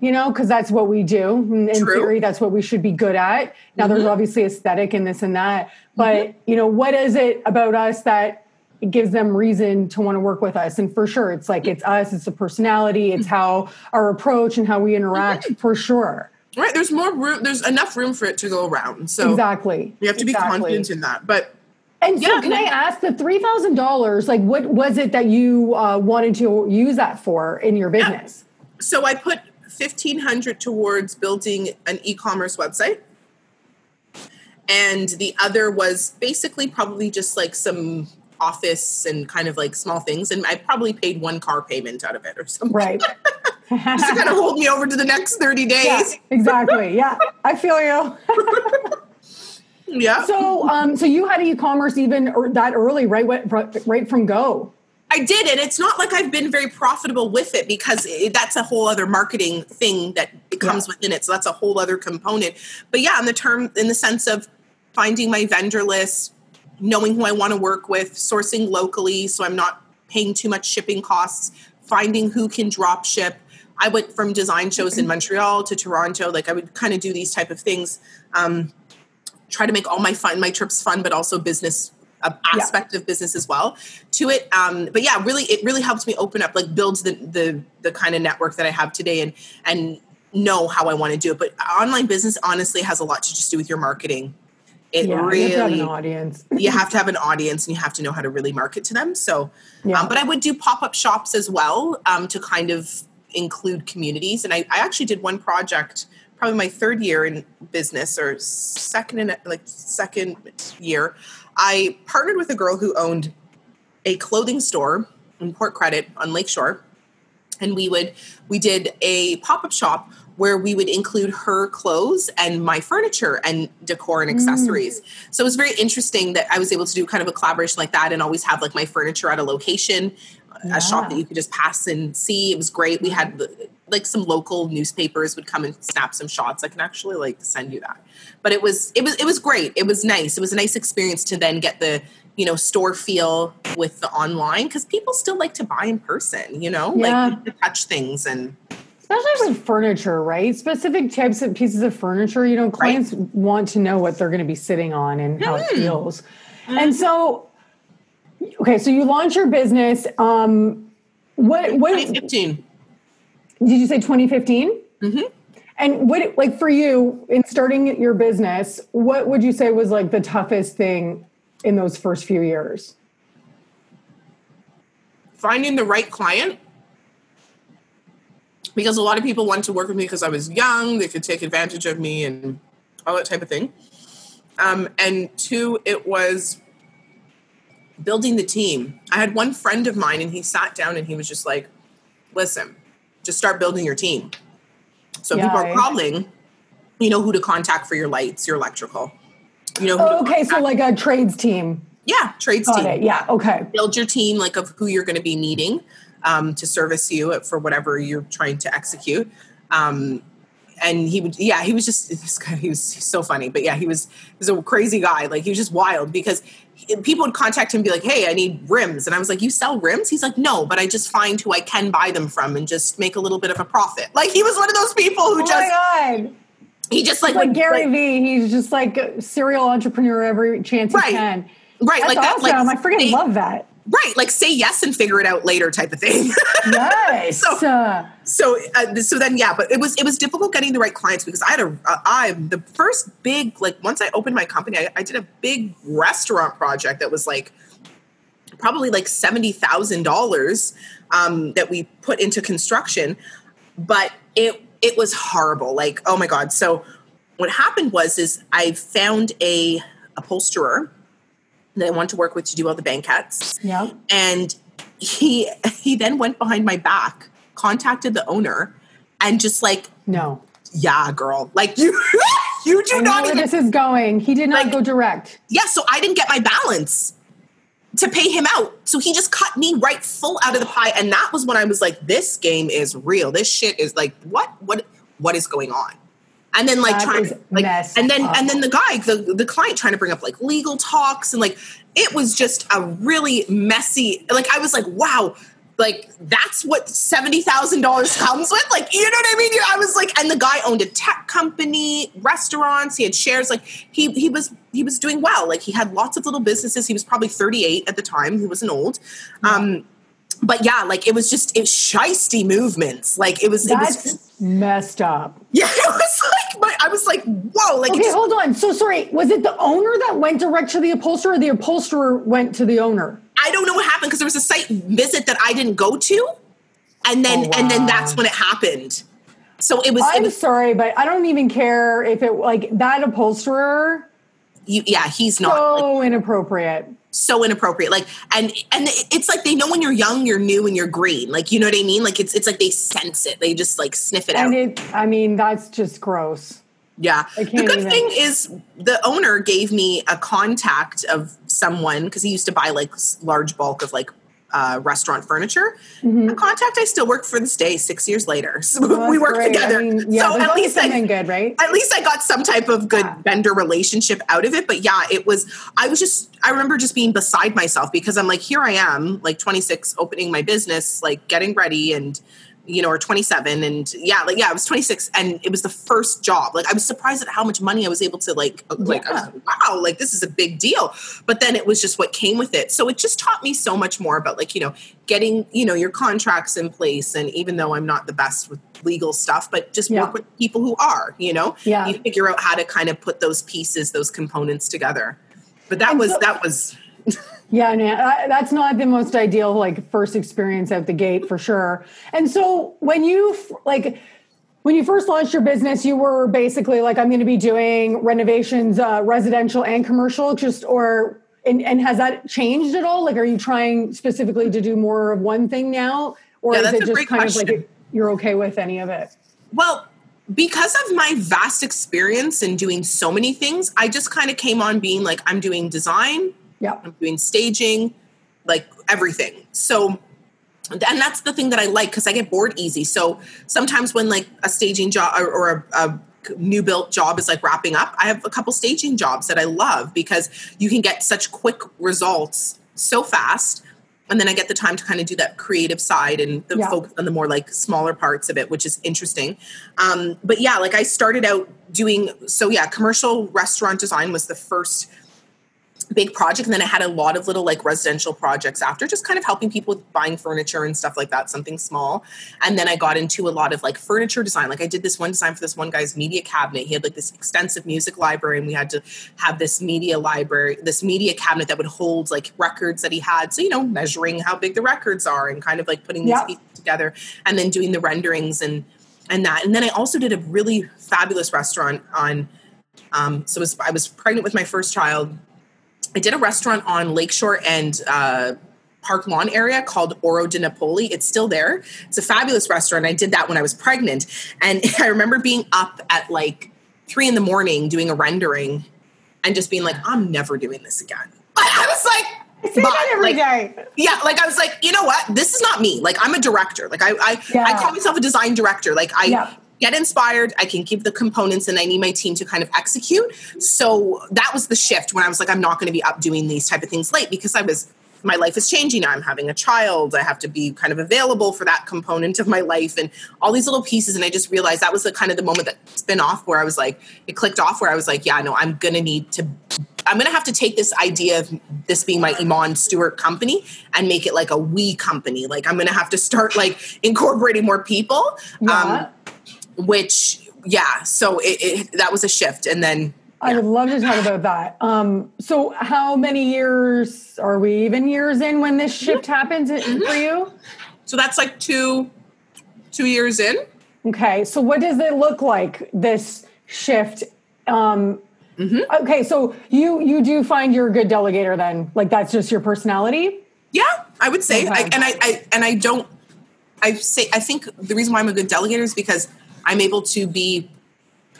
you know because that's what we do. In, in theory that's what we should be good at. Now there's obviously aesthetic and this and that but you know what is it about us that gives them reason to want to work with us. And for sure it's like it's us it's the personality it's how our approach and how we interact for sure. Right there's more room there's enough room for it to go around so exactly. you have to be Exactly. confident in that but and so Yeah, can i ask the $3000 like what was it that you uh, wanted to use that for in your business? So i put 1500 towards building an e-commerce website. And the other was basically probably just like some office and kind of like small things and i probably paid one car payment out of it or something. Right. [laughs] Just to kind of hold me over to the next 30 days. yeah, exactly. Yeah i feel you. [laughs] Yeah, so um so you had e-commerce even or that early right what- right from go? I did and it's not like i've been very profitable with it because it, that's a whole other marketing thing that comes within it so that's a whole other component. But yeah in the term in the sense of finding my vendor list knowing who i want to work with sourcing locally so i'm not paying too much shipping costs finding who can drop ship. I went from design shows in montreal to toronto like i would kind of do these type of things um, try to make all my fun my trips fun but also business uh, aspect of business as well to it um, but yeah really it really helps me open up like builds the the the kind of network that i have today and and know how i want to do it but online business honestly has a lot to just do with your marketing it yeah really you have to have an audience [laughs] you have to have an audience and you have to know how to really market to them. So, Yeah. um, but I would do pop up shops as well um, to kind of include communities. And I, I actually did one project, probably my third year in business or second in like second year. I partnered with a girl who owned a clothing store in Port Credit on Lakeshore and we would we did a pop-up shop where we would include her clothes and my furniture and decor and accessories. Mm. So it was very interesting that i was able to do kind of a collaboration like that and always have like my furniture at a location a shop that you could just pass and see. It was great. We had like some local newspapers would come and snap some shots. I can actually like send you that. But it was it was it was great. It was nice. It was a nice experience to then get the you know store feel with the online because people still like to buy in person you know? Yeah. like to touch things and especially with furniture, right? Specific types of pieces of furniture. You know, clients right. want to know what they're going to be sitting on and how mm-hmm. it feels. Mm-hmm. And so, okay, so you launch your business. Um, what? What? 2015. Did you say 2015? Mm-hmm. And what, like, for you in starting your business, what would you say was like the toughest thing in those first few years? Finding the right client because a lot of people wanted to work with me because I was young, they could take advantage of me and all that type of thing. Um, and two, it was building the team. I had one friend of mine and he sat down and he was just like, listen, just start building your team. So yeah, people are calling, you know who to contact for your lights, your electrical. You know. Oh, okay, so like a trades team. Yeah, trades Got team. It. Yeah, okay. Build your team like of who you're going to be needing um, to service you for whatever you're trying to execute. Um, and he would, yeah, he was just [laughs] this guy. He was so funny, but yeah, he was he was a crazy guy. Like he was just wild because he, people would contact him and be like, "Hey, I need rims," and I was like, "You sell rims?" He's like, "No, but I just find who I can buy them from and just make a little bit of a profit." Like he was one of those people who oh just. He just like, like Gary like, Vee. He's just like a serial entrepreneur every chance he can. Right, That's like awesome. that. Like, I freaking they, love that. Right, like say yes and figure it out later, type of thing. [laughs] Nice. so, so, uh, so then, yeah, but it was it was difficult getting the right clients because I had a uh, I the first big like once I opened my company, I, I did a big restaurant project that was like probably like seventy thousand um, dollars that we put into construction, but it it was horrible. Like, oh my god! So what happened was is I found a upholsterer that I wanted to work with to do all the banquettes. Yeah. And he he then went behind my back, contacted the owner, and just like no, yeah, girl, like [laughs] you you do I not. Even, this is going. He did not like, go direct. Yeah, so I didn't get my balance to pay him out. So he just cut me right full out of the pie, and that was when I was like, this game is real. This shit is like what what what is going on? And then like that trying like and then up. and then the guy the the client trying to bring up like legal talks and like it was just a really messy like i was like wow like that's what seventy thousand dollars comes with. Like, you know what I mean? I was like, and the guy owned a tech company, restaurants. He had shares. Like, he he was he was doing well. Like, he had lots of little businesses. He was probably thirty eight at the time. He wasn't old. Um, but yeah, like it was just it was shisty movements. Like it was. That's it was, messed up. [laughs] Yeah, it was like, but I was like, whoa. Like, okay, just, hold on. So sorry. Was it the owner that went direct to the upholsterer, or the upholsterer went to the owner? I don't know what happened because there was a site visit that I didn't go to, and then oh, wow. and then that's when it happened. So it was. I'm it was, sorry, but I don't even care if it like that upholsterer. You, yeah, he's not so like, inappropriate so inappropriate. Like and and it's like they know when you're young you're new and you're green. Like you know what i mean? Like it's it's like they sense it. They just like sniff it and out. it i mean that's just gross. Yeah. The good even. thing is the owner gave me a contact of someone because he used to buy like large bulk of like uh, restaurant furniture. Mm-hmm. A contact I still work for this day, six years later. [laughs] So well, we work great. together. I mean, yeah, so at least something I, good, right? At least I got some type of good yeah. vendor relationship out of it. But yeah, it was. I was just. I remember just being beside myself because I'm like, here I am, like 26, opening my business, like getting ready and you know, or 27. And yeah, like, yeah, I was 26 and it was the first job. Like, I was surprised at how much money I was able to, like, uh, yeah. like, was, wow, like, this is a big deal. But then it was just what came with it. So it just taught me so much more about, like, you know, getting, you know, your contracts in place. And even though I'm not the best with legal stuff, but just yeah. work with people who are, you know, yeah. you figure out how to kind of put those pieces, those components together. But that and was, so- that was, yeah, man, that's not the most ideal like first experience out the gate for sure. And so when you like when you first launched your business, you were basically like, I'm going to be doing renovations, uh, residential and commercial, just or and, and has that changed at all? Like, are you trying specifically to do more of one thing now, or yeah, is it just kind question. of like you're okay with any of it? Well, because of my vast experience in doing so many things, I just kind of came on being like, I'm doing design, yeah. I'm doing staging, like everything. So and that's the thing that I like because I get bored easy. So sometimes when like a staging job or, or a, a new built job is like wrapping up, I have a couple staging jobs that I love because you can get such quick results so fast and then I get the time to kind of do that creative side and the Yeah. focus on the more like smaller parts of it, which is interesting. Um, but yeah, like I started out doing so. Yeah, commercial restaurant design was the first big project, and then I had a lot of little like residential projects after, just kind of helping people with buying furniture and stuff like that, something small. And then I got into a lot of like furniture design. Like I did this one design for this one guy's media cabinet. He had like this extensive music library, and we had to have this media library, this media cabinet that would hold like records that he had. So you know, measuring how big the records are and kind of like putting these Yeah. pieces together, and then doing the renderings and and that. And then I also did a really fabulous restaurant on. Um, so was, I was pregnant with my first child. I did a restaurant on Lakeshore and uh, Park Lawn area called Oro di Napoli. It's still there. It's a fabulous restaurant. I did that when I was pregnant. And [laughs] I remember being up at like three in the morning doing a rendering and just being like, I'm never doing this again. I was like, Say bye. that every Like, day. yeah, like I was like, you know what? This is not me. Like I'm a director. Like I I, Yeah. I call myself a design director. Like I Yeah. Get inspired, I can give the components and I need my team to kind of execute. So that was the shift when I was like, I'm not going to be up doing these type of things late because I was my life is changing now. I'm having a child. I have to be kind of available for that component of my life and all these little pieces. And I just realized that was the kind of the moment that spin off where I was like, it clicked off where I was like, yeah, no, I'm going to need to I'm going to have to take this idea of this being my Iman Stewart company and make it like a we company. Like I'm going to have to start like incorporating more people. Yeah. Um, which, yeah. So it, it, that was a shift. And then, I would love to talk about that. Um, so, how many years are we even years in when this shift happens for you? so that's like two, two years in. Okay, so what does it look like this shift? Um, Mm-hmm. Okay, so you you do find you're a good delegator then, like that's just your personality. Yeah, I would say, Okay. I, and I, I and I don't. I say I think the reason why I'm a good delegator is because I'm able to be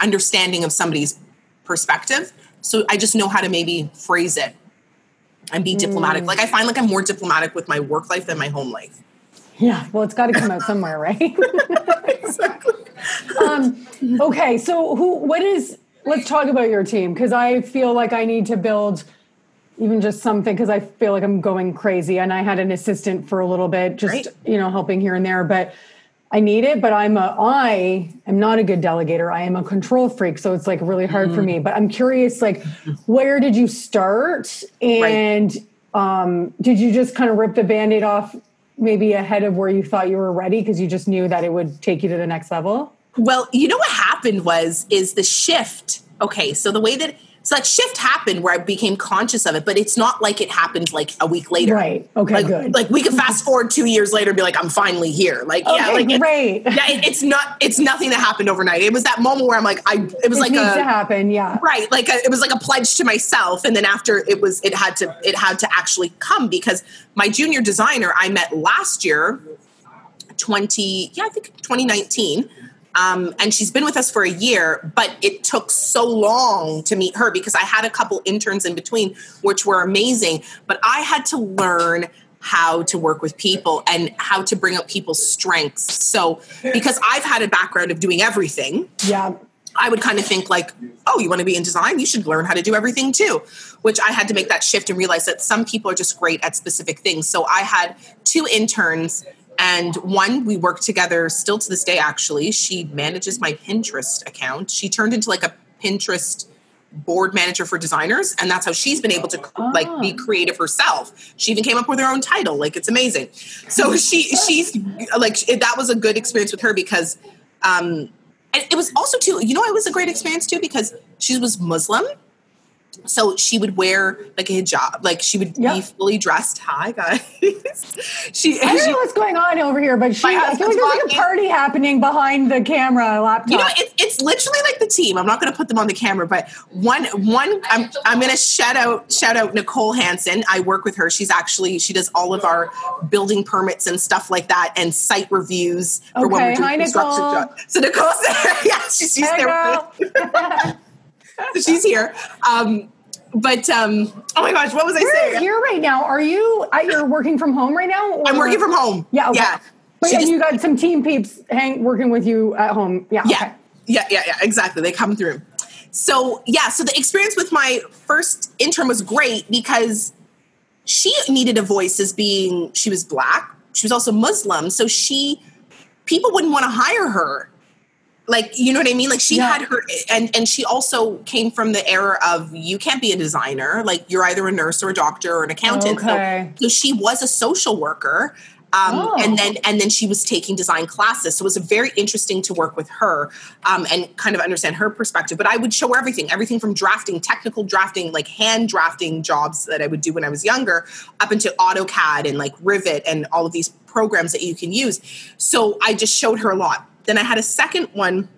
understanding of somebody's perspective. So I just know how to maybe phrase it and be diplomatic. Like I find like I'm more diplomatic with my work life than my home life. Yeah, well, it's got to come out somewhere, right? [laughs] exactly. um, okay, so who? What is? Let's talk about your team because I feel like I need to build even just something because I feel like I'm going crazy. And I had an assistant for a little bit, just Right. you know, helping here and there, but. I need it, but I'm a I am not a good delegator. I am a control freak, so it's like really hard for me. But I'm curious, like, where did you start, and um, did you just kind of rip the band-aid off, maybe ahead of where you thought you were ready because you just knew that it would take you to the next level? Well, you know what happened was is the shift. Okay, so the way that so that shift happened where I became conscious of it, but it's not like it happened like a week later. Right. Okay, Like, good. Like we could fast forward two years later and be like, I'm finally here. Like, yeah, like it- great. [laughs] yeah, it, it's not. It's nothing that happened overnight. It was that moment where I'm like, I. It was It like needs a to happen, yeah. right like a, it was like a pledge to myself and then after it was it had to it had to actually come because my junior designer i met last year 20 yeah i think 2019 um, and she's been with us for a year but it took so long to meet her because i had a couple interns in between which were amazing but i had to learn how to work with people and how to bring out people's strengths so because i've had a background of doing everything Yeah. I would kind of think like, oh, you want to be in design? You should learn how to do everything too. Which I had to make that shift and realize that some people are just great at specific things. So I had two interns, and one we work together still to this day. Actually, she manages my Pinterest account. She turned into like a Pinterest board manager for designers, and that's how she's been able to like be creative herself. She even came up with her own title. Like it's amazing. So she [laughs] she's like that was a good experience with her because. Um, and it was also too you know it was a great experience too because she was muslim so she would wear like a hijab like she would Yep. be fully dressed hi guys [laughs] she, I don't she know what's going on over here, but she, I feel like there's like a party happening behind the camera laptop. you know it, it's literally like the team i'm not going to put them on the camera but one one i'm, I'm going to shout out shout out nicole hansen i work with her she's actually she does all of our building permits and stuff like that and site reviews for when we're doing hi, construction Nicole. so nicole's [laughs] there yeah she's, she's Hey, there with me. girl. [laughs] So [laughs] she's here. Um, but um, oh my gosh, what was I saying? here right now. Are you? Uh, you're working from home right now? I'm working from home. Yeah. Okay. yeah. But She and just- you got some team peeps hang working with you at home. Yeah. yeah, Okay. yeah, yeah, yeah. Exactly. They come through. So yeah, so the experience with my first intern was great because she needed a voice as being she was black. She was also Muslim, so she people wouldn't want to hire her like you know what i mean? Like she yeah. had her and and she also came from the era of you can't be a designer. Like you're either a nurse or a doctor or an accountant. Okay. so, so she was a social worker um, oh. and then and then she was taking design classes. So it was very interesting to work with her um, and kind of understand her perspective. But i would show her everything everything from drafting technical drafting like hand drafting jobs that i would do when i was younger up into autocad and like Revit and all of these programs that you can use. So i just showed her a lot then I had a second one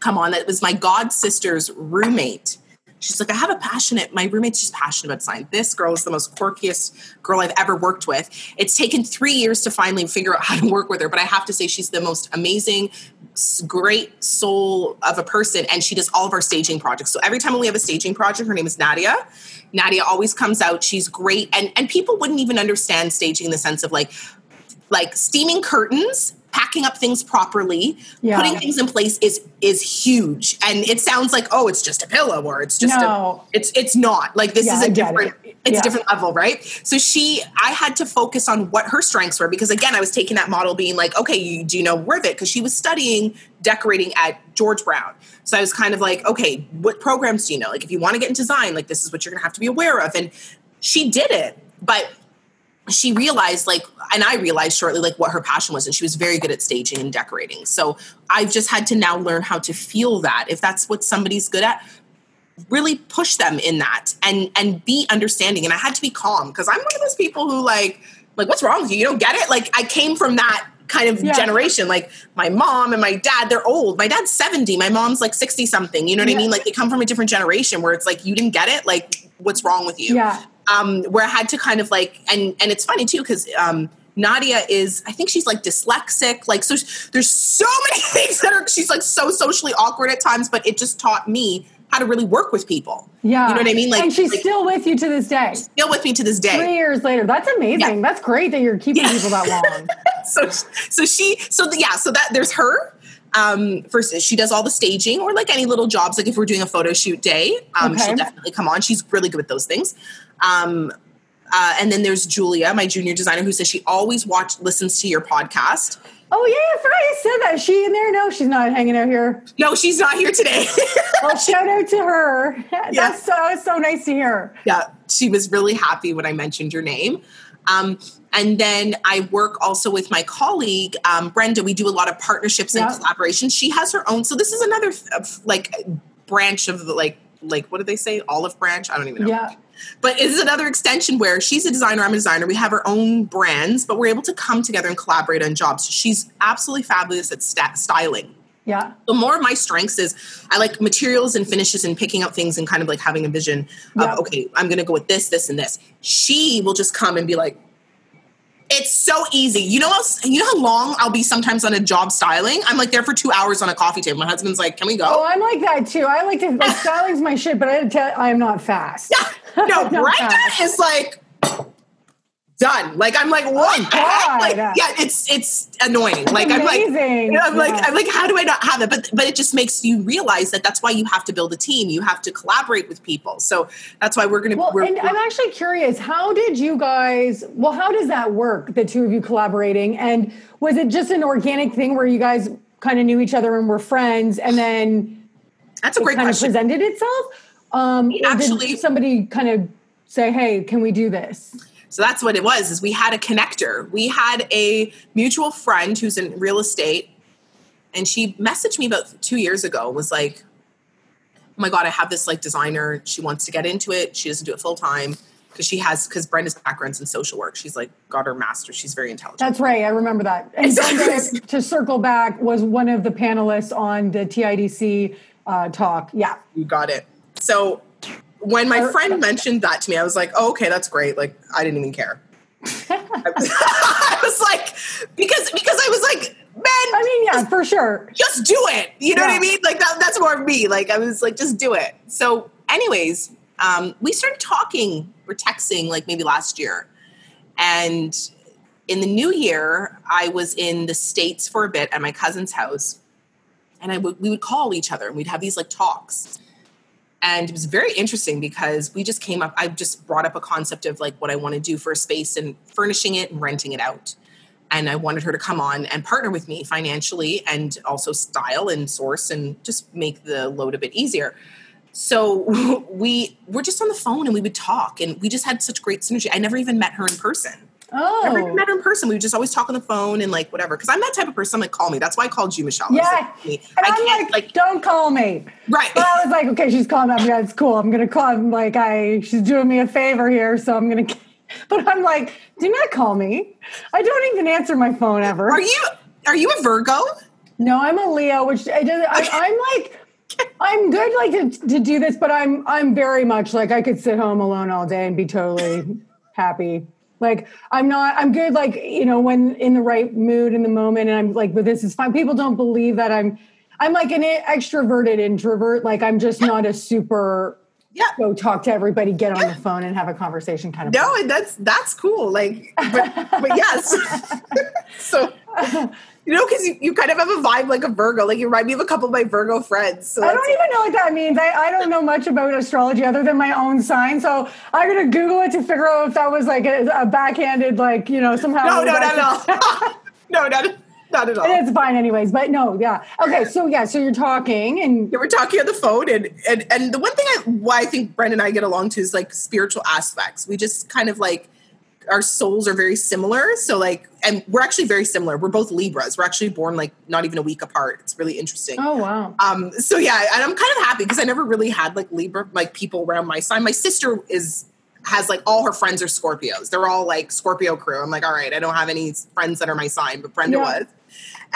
come on that was my god sister's roommate. She's like, I have a passionate, my roommate's just passionate about design. This girl is the most quirkiest girl I've ever worked with. It's taken three years to finally figure out [laughs] how to work with her, but I have to say she's the most amazing, great soul of a person. And she does all of our staging projects. So every time we have a staging project, her name is Nadia. Nadia always comes out. She's great. And, and people wouldn't even understand staging in the sense of like, like steaming curtains packing up things properly, yeah. putting things in place is is huge. And it sounds like oh, it's just a pillow or it's just no. a it's it's not. Like this yeah, is a different it. it's yeah. a different level, right? So she I had to focus on what her strengths were because again, I was taking that model being like, okay, you do you know Revit because she was studying decorating at George Brown. So I was kind of like, okay, what programs do you know? Like if you want to get in design, like this is what you're going to have to be aware of and she did it. But she realized like and i realized shortly like what her passion was and she was very good at staging and decorating. So i've just had to now learn how to feel that. If that's what somebody's good at really push them in that and and be understanding. And i had to be calm because i'm one of those people who like like what's wrong with you? You don't get it? Like i came from that kind of yeah. generation. Like my mom and my dad they're old. My dad's 70 my mom's like 60 something. You know what yeah. i mean? Like they come from a different generation where it's like you didn't get it? Like what's wrong with you? Yeah um, where I had to kind of like, and and it's funny too because um, Nadia is, I think she's like dyslexic. Like, so there's so [laughs] many things that are, she's like so socially awkward at times, but it just taught me how to really work with people. Yeah. You know what I mean? Like, and she's like, still with you to this day. Still with me to this day. Three years later. That's amazing. Yeah. That's great that you're keeping yeah. people that long. [laughs] so, so she, so the, yeah, so that there's her. Um, first, she does all the staging or like any little jobs. Like if we're doing a photo shoot day, um, okay. she'll definitely come on. She's really good with those things. Um, uh, and then there's Julia, my junior designer, who says she always watch listens to your podcast. Oh yeah, I forgot you said that. Is she in there? No, she's not hanging out here. No, she's not here today. [laughs] well, shout out to her. That's yeah. so so nice to hear. Yeah, she was really happy when I mentioned your name. Um, and then I work also with my colleague um, Brenda. We do a lot of partnerships and yeah. collaborations. She has her own. So this is another like branch of the like like what do they say olive branch? I don't even know. Yeah. But it's another extension where she's a designer, I'm a designer. We have our own brands, but we're able to come together and collaborate on jobs. She's absolutely fabulous at st- styling. Yeah. So more of my strengths is I like materials and finishes and picking up things and kind of like having a vision of yeah. okay, I'm going to go with this, this, and this. She will just come and be like, it's so easy. You know how you know how long I'll be sometimes on a job styling. I'm like there for two hours on a coffee table. My husband's like, "Can we go?" Oh, I'm like that too. I like to like [laughs] styling's my shit, but I tell I am not fast. Yeah, no, [laughs] Brenda is like done. Like I'm like, what? Oh, like, yeah, it's it's annoying. Like I'm like, I'm yeah. like, I'm like, how do I not have it? But but it just makes you realize that that's why you have to build a team. You have to collaborate with people. So that's why we're gonna. Well, we're, and we're, I'm actually curious. How did you guys? Well, how does that work? The two of you collaborating, and was it just an organic thing where you guys kind of knew each other and were friends, and then that's a great kind question. of presented itself? Um, actually, somebody kind of say, "Hey, can we do this?" So that's what it was is we had a connector. We had a mutual friend who's in real estate and she messaged me about 2 years ago was like oh my god, I have this like designer, she wants to get into it. She doesn't do it full time because she has because Brenda's background's in social work. She's like got her master. She's very intelligent. That's right. I remember that. And Brenda, to circle back, was one of the panelists on the TIDC uh, talk. Yeah, you got it. So when my friend mentioned that to me, I was like, oh, okay, that's great. Like, I didn't even care. [laughs] [laughs] I was like, because because I was like, man. I mean, yeah, for sure. Just do it. You know yeah. what I mean? Like that, that's more of me. Like I was like, just do it. So, anyways, um, we started talking or texting like maybe last year, and in the new year, I was in the states for a bit at my cousin's house, and I would we would call each other and we'd have these like talks And it was very interesting because we just came up, I just brought up a concept of like what I want to do for a space and furnishing it and renting it out. And I wanted her to come on and partner with me financially and also style and source and just make the load a bit easier. So [laughs] we were just on the phone and we would talk and we just had such great synergy. I never even met her in person. Oh, Never even met her in person. We would just always talk on the phone and like whatever. Because I'm that type of person. I'm like, call me. That's why I called you, Michelle. I Yeah. like, "Call. And I I'm can't like, like, don't call me. right. But I was like, okay, she's calling me. Yeah, it's cool. I'm gonna call. I'm like, I she's doing me a favor here, so I'm gonna. [laughs] But I'm like, do not call me. I don't even answer my phone ever. Are you are you a Virgo? No, I'm a Leo, which I. I, I'm like, I'm good, like to, to do this, but I'm I'm very much like I could sit home alone all day and be totally happy. Like I'm not. I'm good. Like you know, when in the right mood in the moment, and I'm like, but this is fine. People don't believe that I'm. I'm like an extroverted introvert. Like I'm just not a super Yeah. go talk to everybody, get on the phone, and have a conversation kind of. No, and that's that's cool. Like, but, but yes. [laughs] so [laughs] you know, because you, you kind of have a vibe like a Virgo. Like you remind me of a couple of my Virgo friends. So I don't even know what that means. I, I don't know much about astrology other than my own sign. So I'm gonna Google it to figure out if that was like a, a backhanded, like you know, somehow. no, no, was no, actually- no, [laughs] no, not not at all. It's fine, anyways. But no, yeah. Okay, so yeah, so you're talking, and Yeah, we're talking on the phone, and and and the one thing I why I think Brenda and I get along to is like spiritual aspects. We just kind of like our souls are very similar. So like, and we're actually very similar. We're both Libras. We're actually born like not even a week apart. It's really interesting. oh wow, Um, so yeah, and I'm kind of happy because I never really had like Libra like people around my sign. My sister is has like all her friends are Scorpios. They're all like Scorpio crew. I'm like, all right, I don't have any friends that are my sign, but Brenda Yeah. was.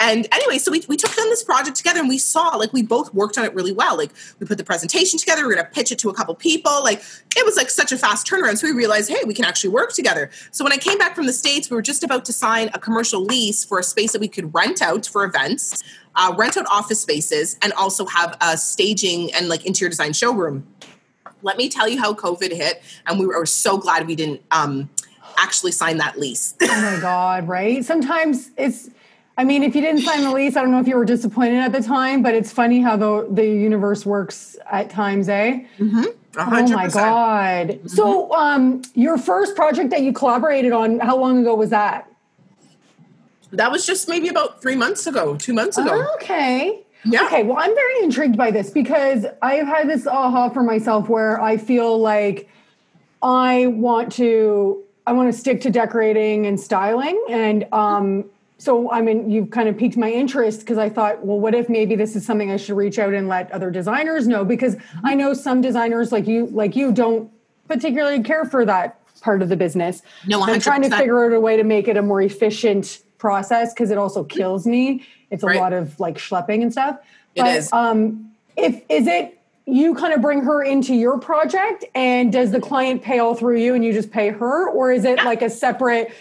And anyway, so we, we took on this project together and we saw like we both worked on it really well. Like we put the presentation together, we are gonna pitch it to a couple people. Like it was like such a fast turnaround. So we realized, hey, we can actually work together. So when I came back from the States, we were just about to sign a commercial lease for a space that we could rent out for events, uh, rent out office spaces, and also have a staging and like interior design showroom. Let me tell you how COVID hit, and we were so glad we didn't um, actually sign that lease. [laughs] oh my god, right? Sometimes it's. I mean, if you didn't sign the lease, I don't know if you were disappointed at the time, but it's funny how the the universe works at times, eh? Oh my 100%. god! So, um, your first project that you collaborated on, how long ago was that? That was just maybe about three months ago, two months ago. Okay. Yeah. Okay. Well, I'm very intrigued by this because I've had this aha for myself where I feel like I want to I want to stick to decorating and styling and um so I mean you've kind of piqued my interest because I thought well what if maybe this is something I should reach out and let other designers know because I know some designers like you like you don't particularly care for that part of the business. No, i am trying to figure out a way to make it a more efficient process because it also kills me. It's a Right. lot of like schlepping and stuff. It but, is. Um, if is it you kind of bring her into your project, and does the client pay all through you, and you just pay her, or is it like a separate?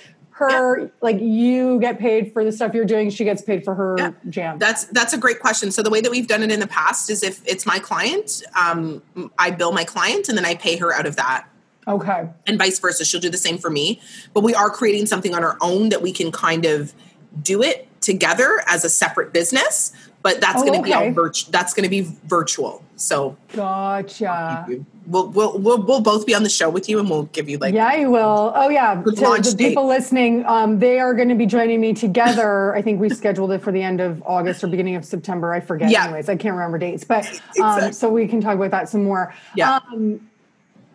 Her like you get paid for the stuff you're doing. She gets paid for her Yeah. jam. That's that's a great question. So the way that we've done it in the past is if it's my client, um, I bill my client and then I pay her out of that. okay. and vice versa. She'll do the same for me. But we are creating something on our own that we can kind of do it together as a separate business. But that's Oh, going to be okay. virtual. That's going to be virtual. So Gotcha. we'll, we'll we'll we'll both be on the show with you, and we'll give you like Yeah, you will. Oh, yeah. Good To the date. people listening, um, they are going to be joining me together. [laughs] I think we scheduled it for the end of August or beginning of September. I forget. Yeah. Anyways, I can't remember dates, but um, Exactly. so we can talk about that some more. Yeah. Um,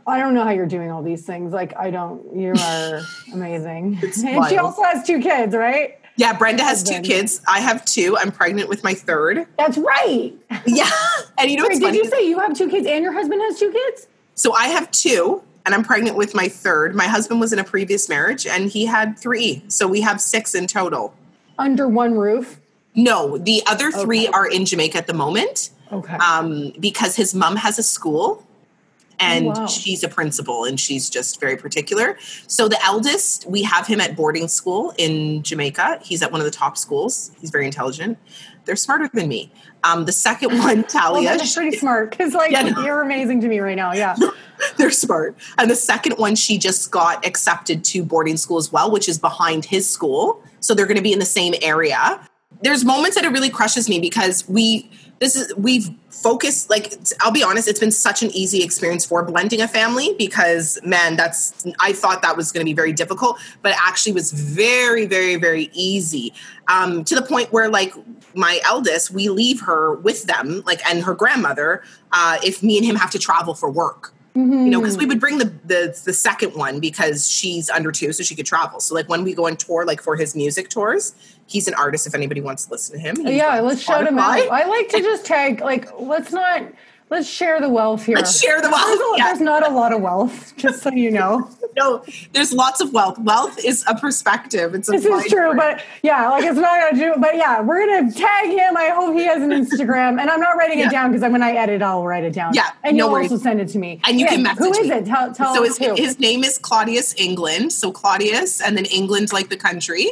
I don't know how you're doing all these things. Like, I don't. You are [laughs] amazing. [laughs] And she also has two kids, right? Yeah. Brenda has two kids. I have two. I'm pregnant with my third. That's right. Yeah, [laughs] and you know what's Wait, did you say you have two kids and your husband has two kids? so I have two. And I'm pregnant with my third. My husband was in a previous marriage and he had three. So we have six in total. Under one roof. No, the other three Okay. are in Jamaica at the moment Okay. um, because his mom has a school and Oh, wow. she's a principal and she's just very particular. So the eldest, we have him at boarding school in Jamaica. He's at one of the top schools. He's very intelligent. They're smarter than me. Um, the second [laughs] one, well, Talia, that's pretty smart because, like, Yeah, no. you're amazing to me right now. Yeah. [laughs] they're smart. And the second one, she just got accepted to boarding school as well, which is behind his school. So they're going to be in the same area. there's moments that it really crushes me because we this is we've focused like I'll be honest, it's been such an easy experience for blending a family because man, that's I thought that was going to be very difficult, but it actually was very, very, very easy. Um, to the point where like my eldest, we leave her with them, like and her grandmother, uh, if me and him have to travel for work. Mm-hmm. You know, because we would bring the, the the second one because she's under two, so she could travel. So like when we go on tour, like for his music tours, he's an artist. If anybody wants to listen to him, yeah, let's shout him out. I like to just tag like let's not let's share the wealth here. Let's share the wealth. There's, yeah. there's not a lot of wealth, just so you know. [laughs] no, there's lots of wealth. Wealth is a perspective. It's a this is true, but yeah, like it's not gonna do. But yeah, we're gonna tag him. I hope he has an [laughs] Instagram, and I'm not writing yeah. it down because when I edit, I'll write it down. Yeah, and no you'll worries. also send it to me. And you yeah, can message. Who is it? Tell, tell so his, his name is Claudius England. So Claudius, and then England like the country.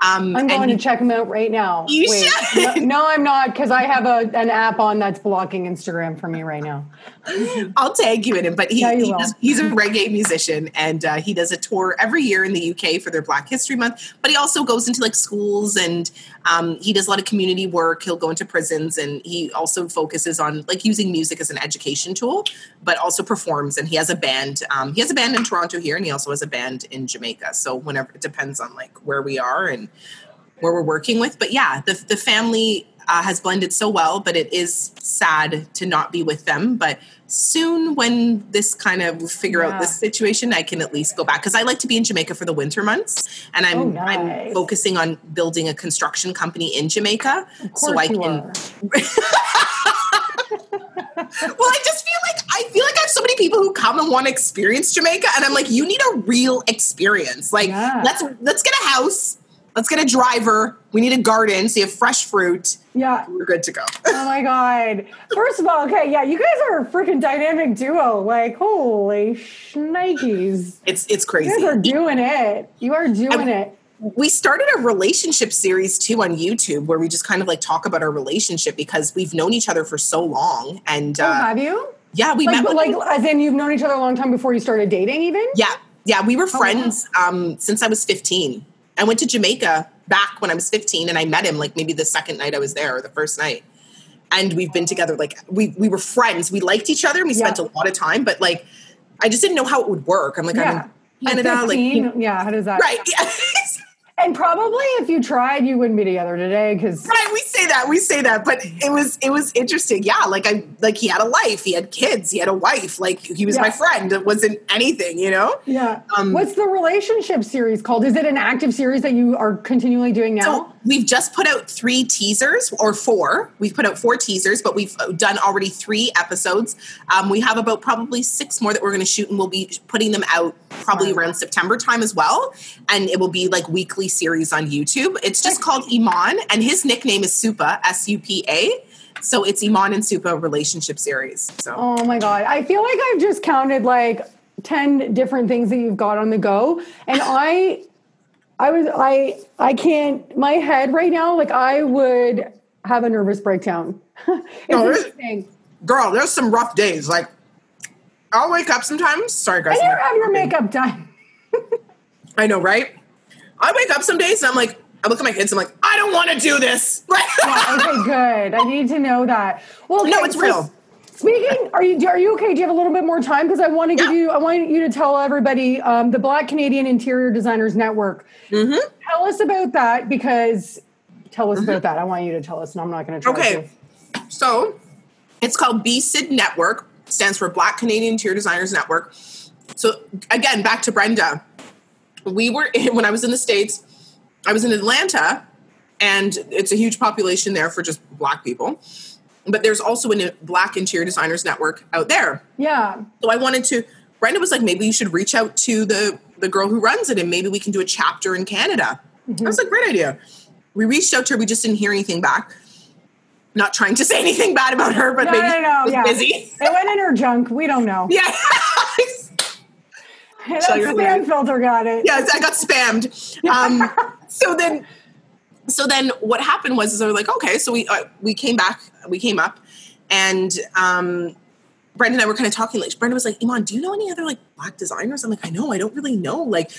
Um, I'm going to check them out right now. You Wait, should. No, no I'm not because I have a, an app on that's blocking Instagram for me right now. [laughs] I'll tag you in it, but he, yeah, he does, he's a reggae musician and uh, he does a tour every year in the UK for their Black History Month. But he also goes into like schools and um, he does a lot of community work. He'll go into prisons and he also focuses on like using music as an education tool, but also performs. And he has a band. Um, he has a band in Toronto here, and he also has a band in Jamaica. So whenever it depends on like where we are and where we're working with. But yeah, the the family uh, has blended so well, but it is sad to not be with them. But soon, when this kind of figure yeah. out this situation, I can at least go back because I like to be in Jamaica for the winter months, and I'm oh, nice. I'm focusing on building a construction company in Jamaica, so I can. [laughs] well, I just feel like I feel like I have so many people who come and want to experience Jamaica, and I'm like, you need a real experience. Like, yeah. let's let's get a house Let's get a driver. We need a garden so you have fresh fruit. Yeah. We're good to go. [laughs] oh my God. First of all, okay, yeah, you guys are a freaking dynamic duo. Like, holy shnikes. It's it's crazy. You guys are doing it. You are doing it. We started a relationship series too on YouTube where we just kind of like talk about our relationship because we've known each other for so long. And oh, uh, have you? Yeah, we like, met. like, as in you've known each other a long time before you started dating, even? Yeah, yeah, we were friends oh, wow. um, since I was 15. I went to Jamaica back when I was 15 and I met him like maybe the second night I was there or the first night. And we've been together like we we were friends. We liked each other and we yeah. spent a lot of time, but like I just didn't know how it would work. I'm like, yeah. I'm in Canada, like, you know, yeah, how does that right? Yeah. [laughs] And probably if you tried, you wouldn't be together today because right. We say that, we say that, but it was it was interesting. Yeah, like I like he had a life, he had kids, he had a wife. Like he was yeah. my friend. It wasn't anything, you know. Yeah. Um, What's the relationship series called? Is it an active series that you are continually doing now? So we've just put out three teasers or four. We've put out four teasers, but we've done already three episodes. Um, we have about probably six more that we're going to shoot, and we'll be putting them out probably around September time as well. And it will be like weekly series on YouTube. It's just called Iman, and his nickname is Supa, S U P A. So it's Iman and Supa relationship series. So Oh my god. I feel like I've just counted like 10 different things that you've got on the go. And [laughs] I I was I I can't my head right now, like I would have a nervous breakdown. [laughs] no, girl, there's some rough days. Like I'll wake up sometimes. Sorry, guys. I never have your makeup done. [laughs] I know, right? I wake up some days and I'm like, I look at my kids. I'm like, I don't want to do this. [laughs] yeah, okay, good. I need to know that. Well, no, it's so real. Speaking, are you are you okay? Do you have a little bit more time? Because I want to yeah. give you, I want you to tell everybody um, the Black Canadian Interior Designers Network. Mm-hmm. Tell us about that because tell us mm-hmm. about that. I want you to tell us, and I'm not going to try. Okay, to. so it's called BCID Network. Stands for Black Canadian Interior Designers Network. So again, back to Brenda. We were in, when I was in the states. I was in Atlanta, and it's a huge population there for just black people but there's also a black interior designers network out there. Yeah. So I wanted to. Brenda was like, maybe you should reach out to the the girl who runs it, and maybe we can do a chapter in Canada. Mm-hmm. I was like, great idea. We reached out to her. We just didn't hear anything back. Not trying to say anything bad about her, but no, maybe no, no, yeah. busy. It went in her junk. We don't know. Yeah. [laughs] that spam filter got it. Yes, I got spammed. Um, [laughs] so then so then what happened was is they were like okay so we uh, we came back we came up and um Brenda and I were kind of talking like Brenda was like Iman do you know any other like black designers I'm like I know I don't really know like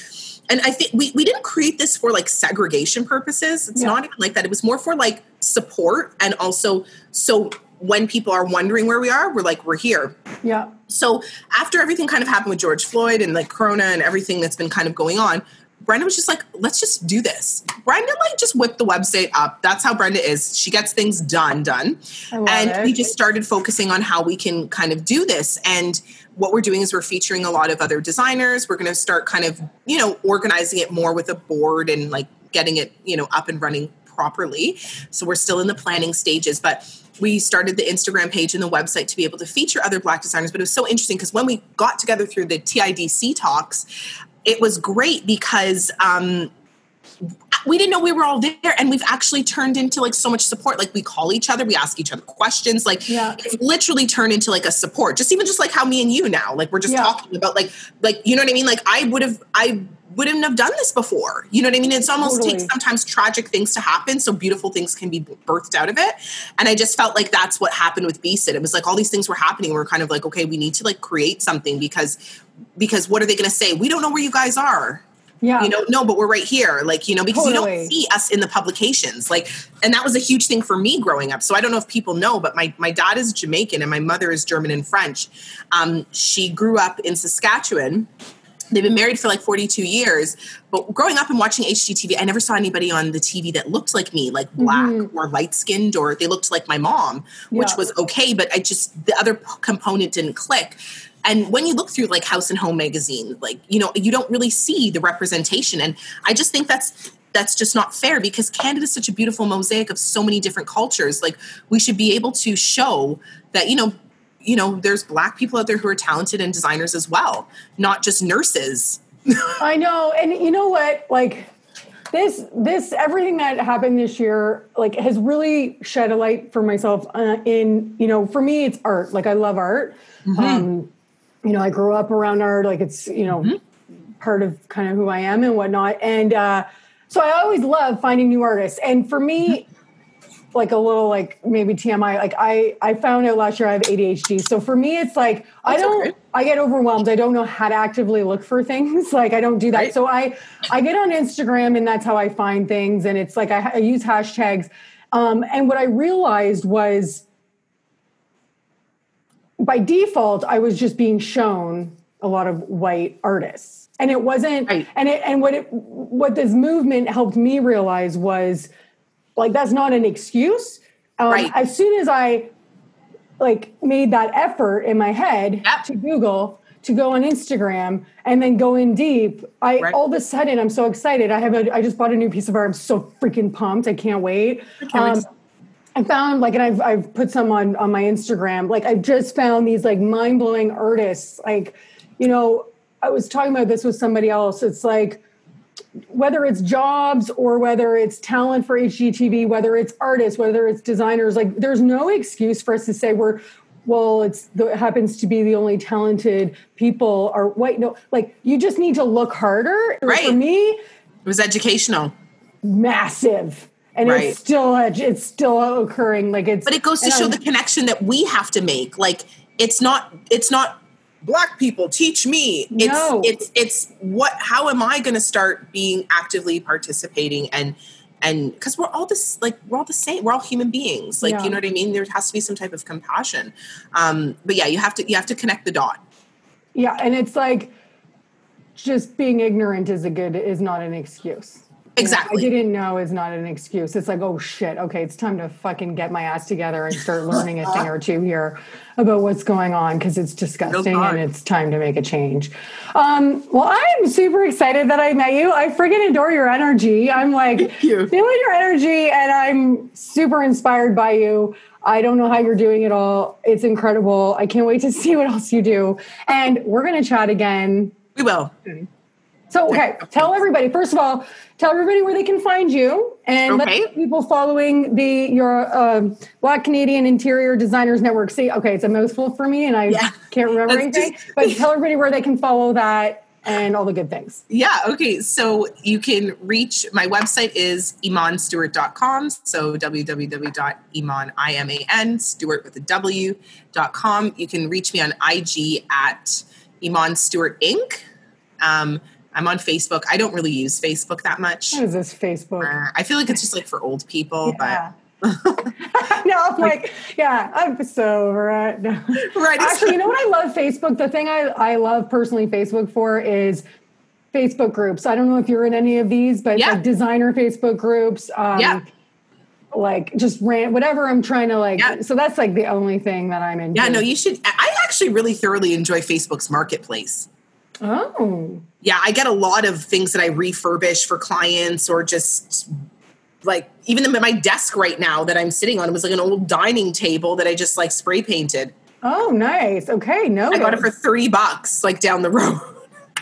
and I think we, we didn't create this for like segregation purposes. It's Yeah. not even like that. It was more for like support and also so when people are wondering where we are, we're like, we're here. Yeah. So after everything kind of happened with George Floyd and like Corona and everything that's been kind of going on, Brenda was just like, let's just do this. Brenda like just whipped the website up. That's how Brenda is. She gets things done, done. And it. we just started focusing on how we can kind of do this. And what we're doing is we're featuring a lot of other designers. We're going to start kind of, you know, organizing it more with a board and like getting it, you know, up and running properly. So we're still in the planning stages, but we started the Instagram page and the website to be able to feature other black designers. But it was so interesting because when we got together through the TIDC talks, it was great because um, we didn't know we were all there and we've actually turned into like so much support like we call each other we ask each other questions like Yeah. it's literally turned into like a support just even just like how me and you now like we're just Yeah. talking about like like you know what i mean like i would have i wouldn't have done this before. You know what i mean? It's almost Totally. takes sometimes tragic things to happen so beautiful things can be birthed out of it. And i just felt like that's what happened with bcid it was like all these things were happening. We we're kind of like okay we need to like create something because because what are they going to say? We don't know where you guys are. Yeah. you know no but we're right here. Like you know because you don't see us in the publications. Like and that was a huge thing for me growing up. So i don't know if people know but my, my dad is jamaican and my mother is german and french. Um, she grew up in saskatchewan they've been married for like 42 years but growing up and watching hgtv i never saw anybody on the tv that looked like me like mm-hmm. black or light skinned or they looked like my mom which Yeah. was okay but i just the other component didn't click. And when you look through like house and home magazine like you know you don't really see the representation and i just think that's that's just not fair because canada is such a beautiful mosaic of so many different cultures. Like we should be able to show that you know you know there's black people out there who are talented and designers as well not just nurses [laughs] I know, and you know what? Like this, this everything that happened this year, like has really shed a light for myself. Uh, in you know, for me, it's art. Like I love art. Um, you know, I grew up around art. Like it's you know part of kind of who I am and whatnot. And uh, so I always love finding new artists. And for me, like a little like maybe TMI, like I I found out last year I have ADHD. So for me, it's like I don't okay. I get overwhelmed. I don't know how to actively look for things. [laughs] Like I don't do that. Right. So I I get on Instagram and that's how I find things. And it's like I, I use hashtags. Um, and what I realized was by default, I was just being shown a lot of white artists. And it wasn't Right. and it and what it what this movement helped me realize was like that's not an excuse. Um, Right. As soon as I like made that effort in my head Yep. to Google to go on Instagram and then go in deep, I Right. all of a sudden I'm so excited. I have a I just bought a new piece of art. I'm so freaking pumped. I can't wait. can't Um, I found like, and I've I've put some on on my Instagram. Like I've just found these like mind blowing artists. Like, you know, I was talking about this with somebody else. It's like whether it's jobs or whether it's talent for HGTV, whether it's artists, whether it's designers. Like, there's no excuse for us to say we're well. It's the, it happens to be the only talented people are white. No, like you just need to look harder. Right. For me, it was educational massive. And Right. it's still it's still occurring. Like it's but it goes to show I'm- the connection that we have to make like it's not it's not black people teach me it's No. it's it's what how am i going to start being actively participating and and because we're all this like we're all the same we're all human beings like Yeah. you know what i mean there has to be some type of compassion um but yeah you have to you have to connect the dot Yeah, and it's like just being ignorant is a good is not an excuse. You know, Exactly. I didn't know is not an excuse. It's like, oh shit, okay, it's time to fucking get my ass together and start learning a thing or two here about what's going on because it's disgusting and it's time to make a change. Um, well, I'm super excited that I met you. I friggin' adore your energy. I'm like you. feeling your energy and I'm super inspired by you. I don't know how you're doing it all. It's incredible. I can't wait to [laughs] see what else you do. And we're going to chat again we will so, okay, tell everybody. First of all, tell everybody where they can find you, and Okay. let people following the your uh, Black Canadian Interior Designers Network. See, okay, it's a mouthful for me, and I Yeah. can't remember That's anything. just- but tell everybody where they can follow that and all the good things. Yeah, okay. So you can reach my website is imanstewart.com. So www.iman, I-M-A-N, Stewart with a W, dot com. You can reach me on IG at Iman Stewart Inc. Um, I'm on Facebook. I don't really use Facebook that much. What is this Facebook? Uh, I feel like it's just like for old people, Yeah. [laughs] no, I'm like, yeah, I'm so over it. No. [laughs] right. Actually, you know what I love Facebook? The thing I, I love personally Facebook for is Facebook groups. I don't know if you're in any of these, but Yeah. like designer Facebook groups. Um, Yeah. Like just rant, whatever I'm trying to like. Yeah. So that's like the only thing that I'm in. yeah, no, you should. I actually really thoroughly enjoy Facebook's marketplace. Oh, Yeah, I get a lot of things that I refurbish for clients or just like even my desk right now that I'm sitting on It was like an old dining table that I just like spray painted. oh, nice. Okay, no, I got it for 30 bucks like down the road.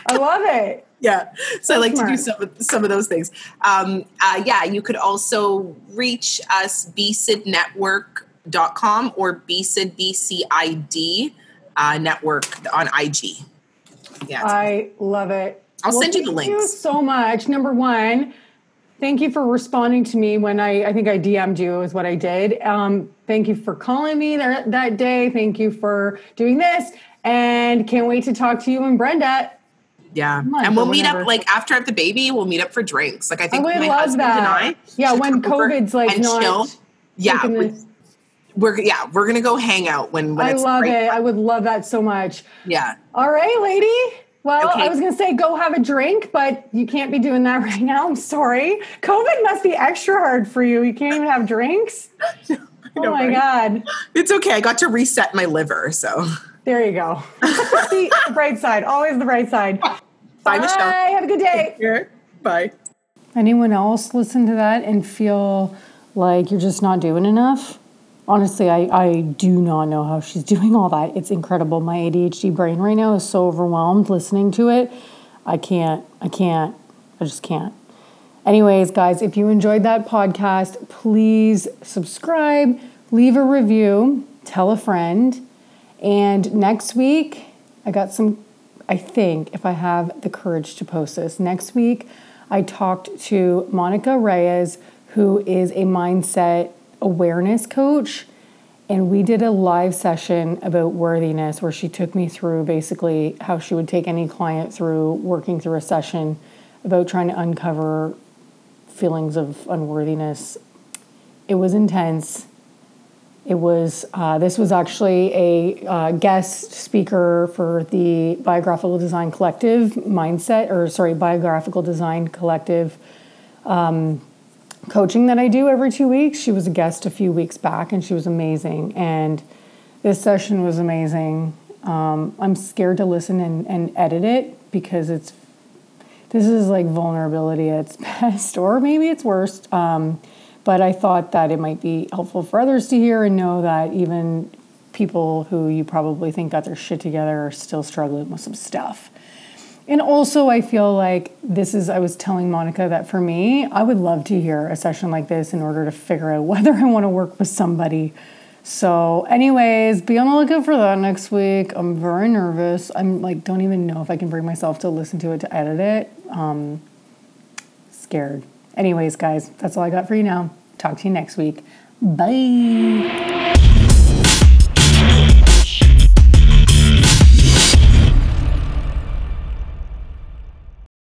I love it. [laughs] yeah. So I like to do some of, some of those things. Um, uh, yeah, you could also reach us bcidnetwork.com or bsid bcid uh, network on IG. Yeah. I love it. I'll send you the thank You links. so much. Number one, thank you for responding to me when I I think I DM'd you is what I did. Um, thank you for calling me that that day. Thank you for doing this, and can't wait to talk to you and Brenda. Yeah. month And we'll meet up like after I have the baby, we'll meet up for drinks. Like I I think would my love husband that. and I. yeah, when COVID's like and not. chill. Yeah. taking We're, yeah, we're gonna go hang out when when I it's love it. I would love that so much. Yeah. All right, lady. Well, Okay. I was going to say go have a drink, but you can't be doing that [laughs] right now. I'm sorry. COVID must be extra hard for you. You can't even have drinks. [laughs] oh my? God. It's okay. I got to reset my liver, so There you go. [laughs] See, the bright side, always the bright side. bye, Michelle. Have a good day. Bye. Anyone else listen to that and feel like you're just not doing enough? Honestly, I, I do not know how she's [laughs] doing all that. It's incredible. My ADHD brain right now is so overwhelmed listening to it. I can't, I can't, I just can't. Anyways, guys, if you enjoyed that podcast, please subscribe, leave a review, tell a friend. And next week, I got some, I think, if I have the courage to post this, next week, I talked to Monica Reyes, who is a mindset awareness coach. And we did a live session about worthiness where she took me through basically how she would take any client through working through a session about trying to uncover feelings of unworthiness. It was intense. It was, uh, this was actually a uh, guest speaker for the Biographical Design Collective mindset, or sorry, Biographical Design Collective um, coaching that I do every two weeks. She was a guest a few weeks back and she was amazing. And this session was amazing. Um, I'm scared to listen and, and edit it because it's this is like vulnerability at its [laughs] best, or maybe it's worst. Um, but I thought that it might be helpful for others to hear and know that even people who you probably think got their shit together are still struggling with some stuff. And also, I feel like this is, I was telling Monica that for me, I would love to hear a session like this in order to figure out [laughs] whether I want to work with somebody. So, anyways, be on the lookout for that next week. I'm very nervous. I'm like, don't even know if I can bring myself to listen to it to edit it. Um, scared. Anyways, guys, that's all I got for you now. Talk to you next week. Bye.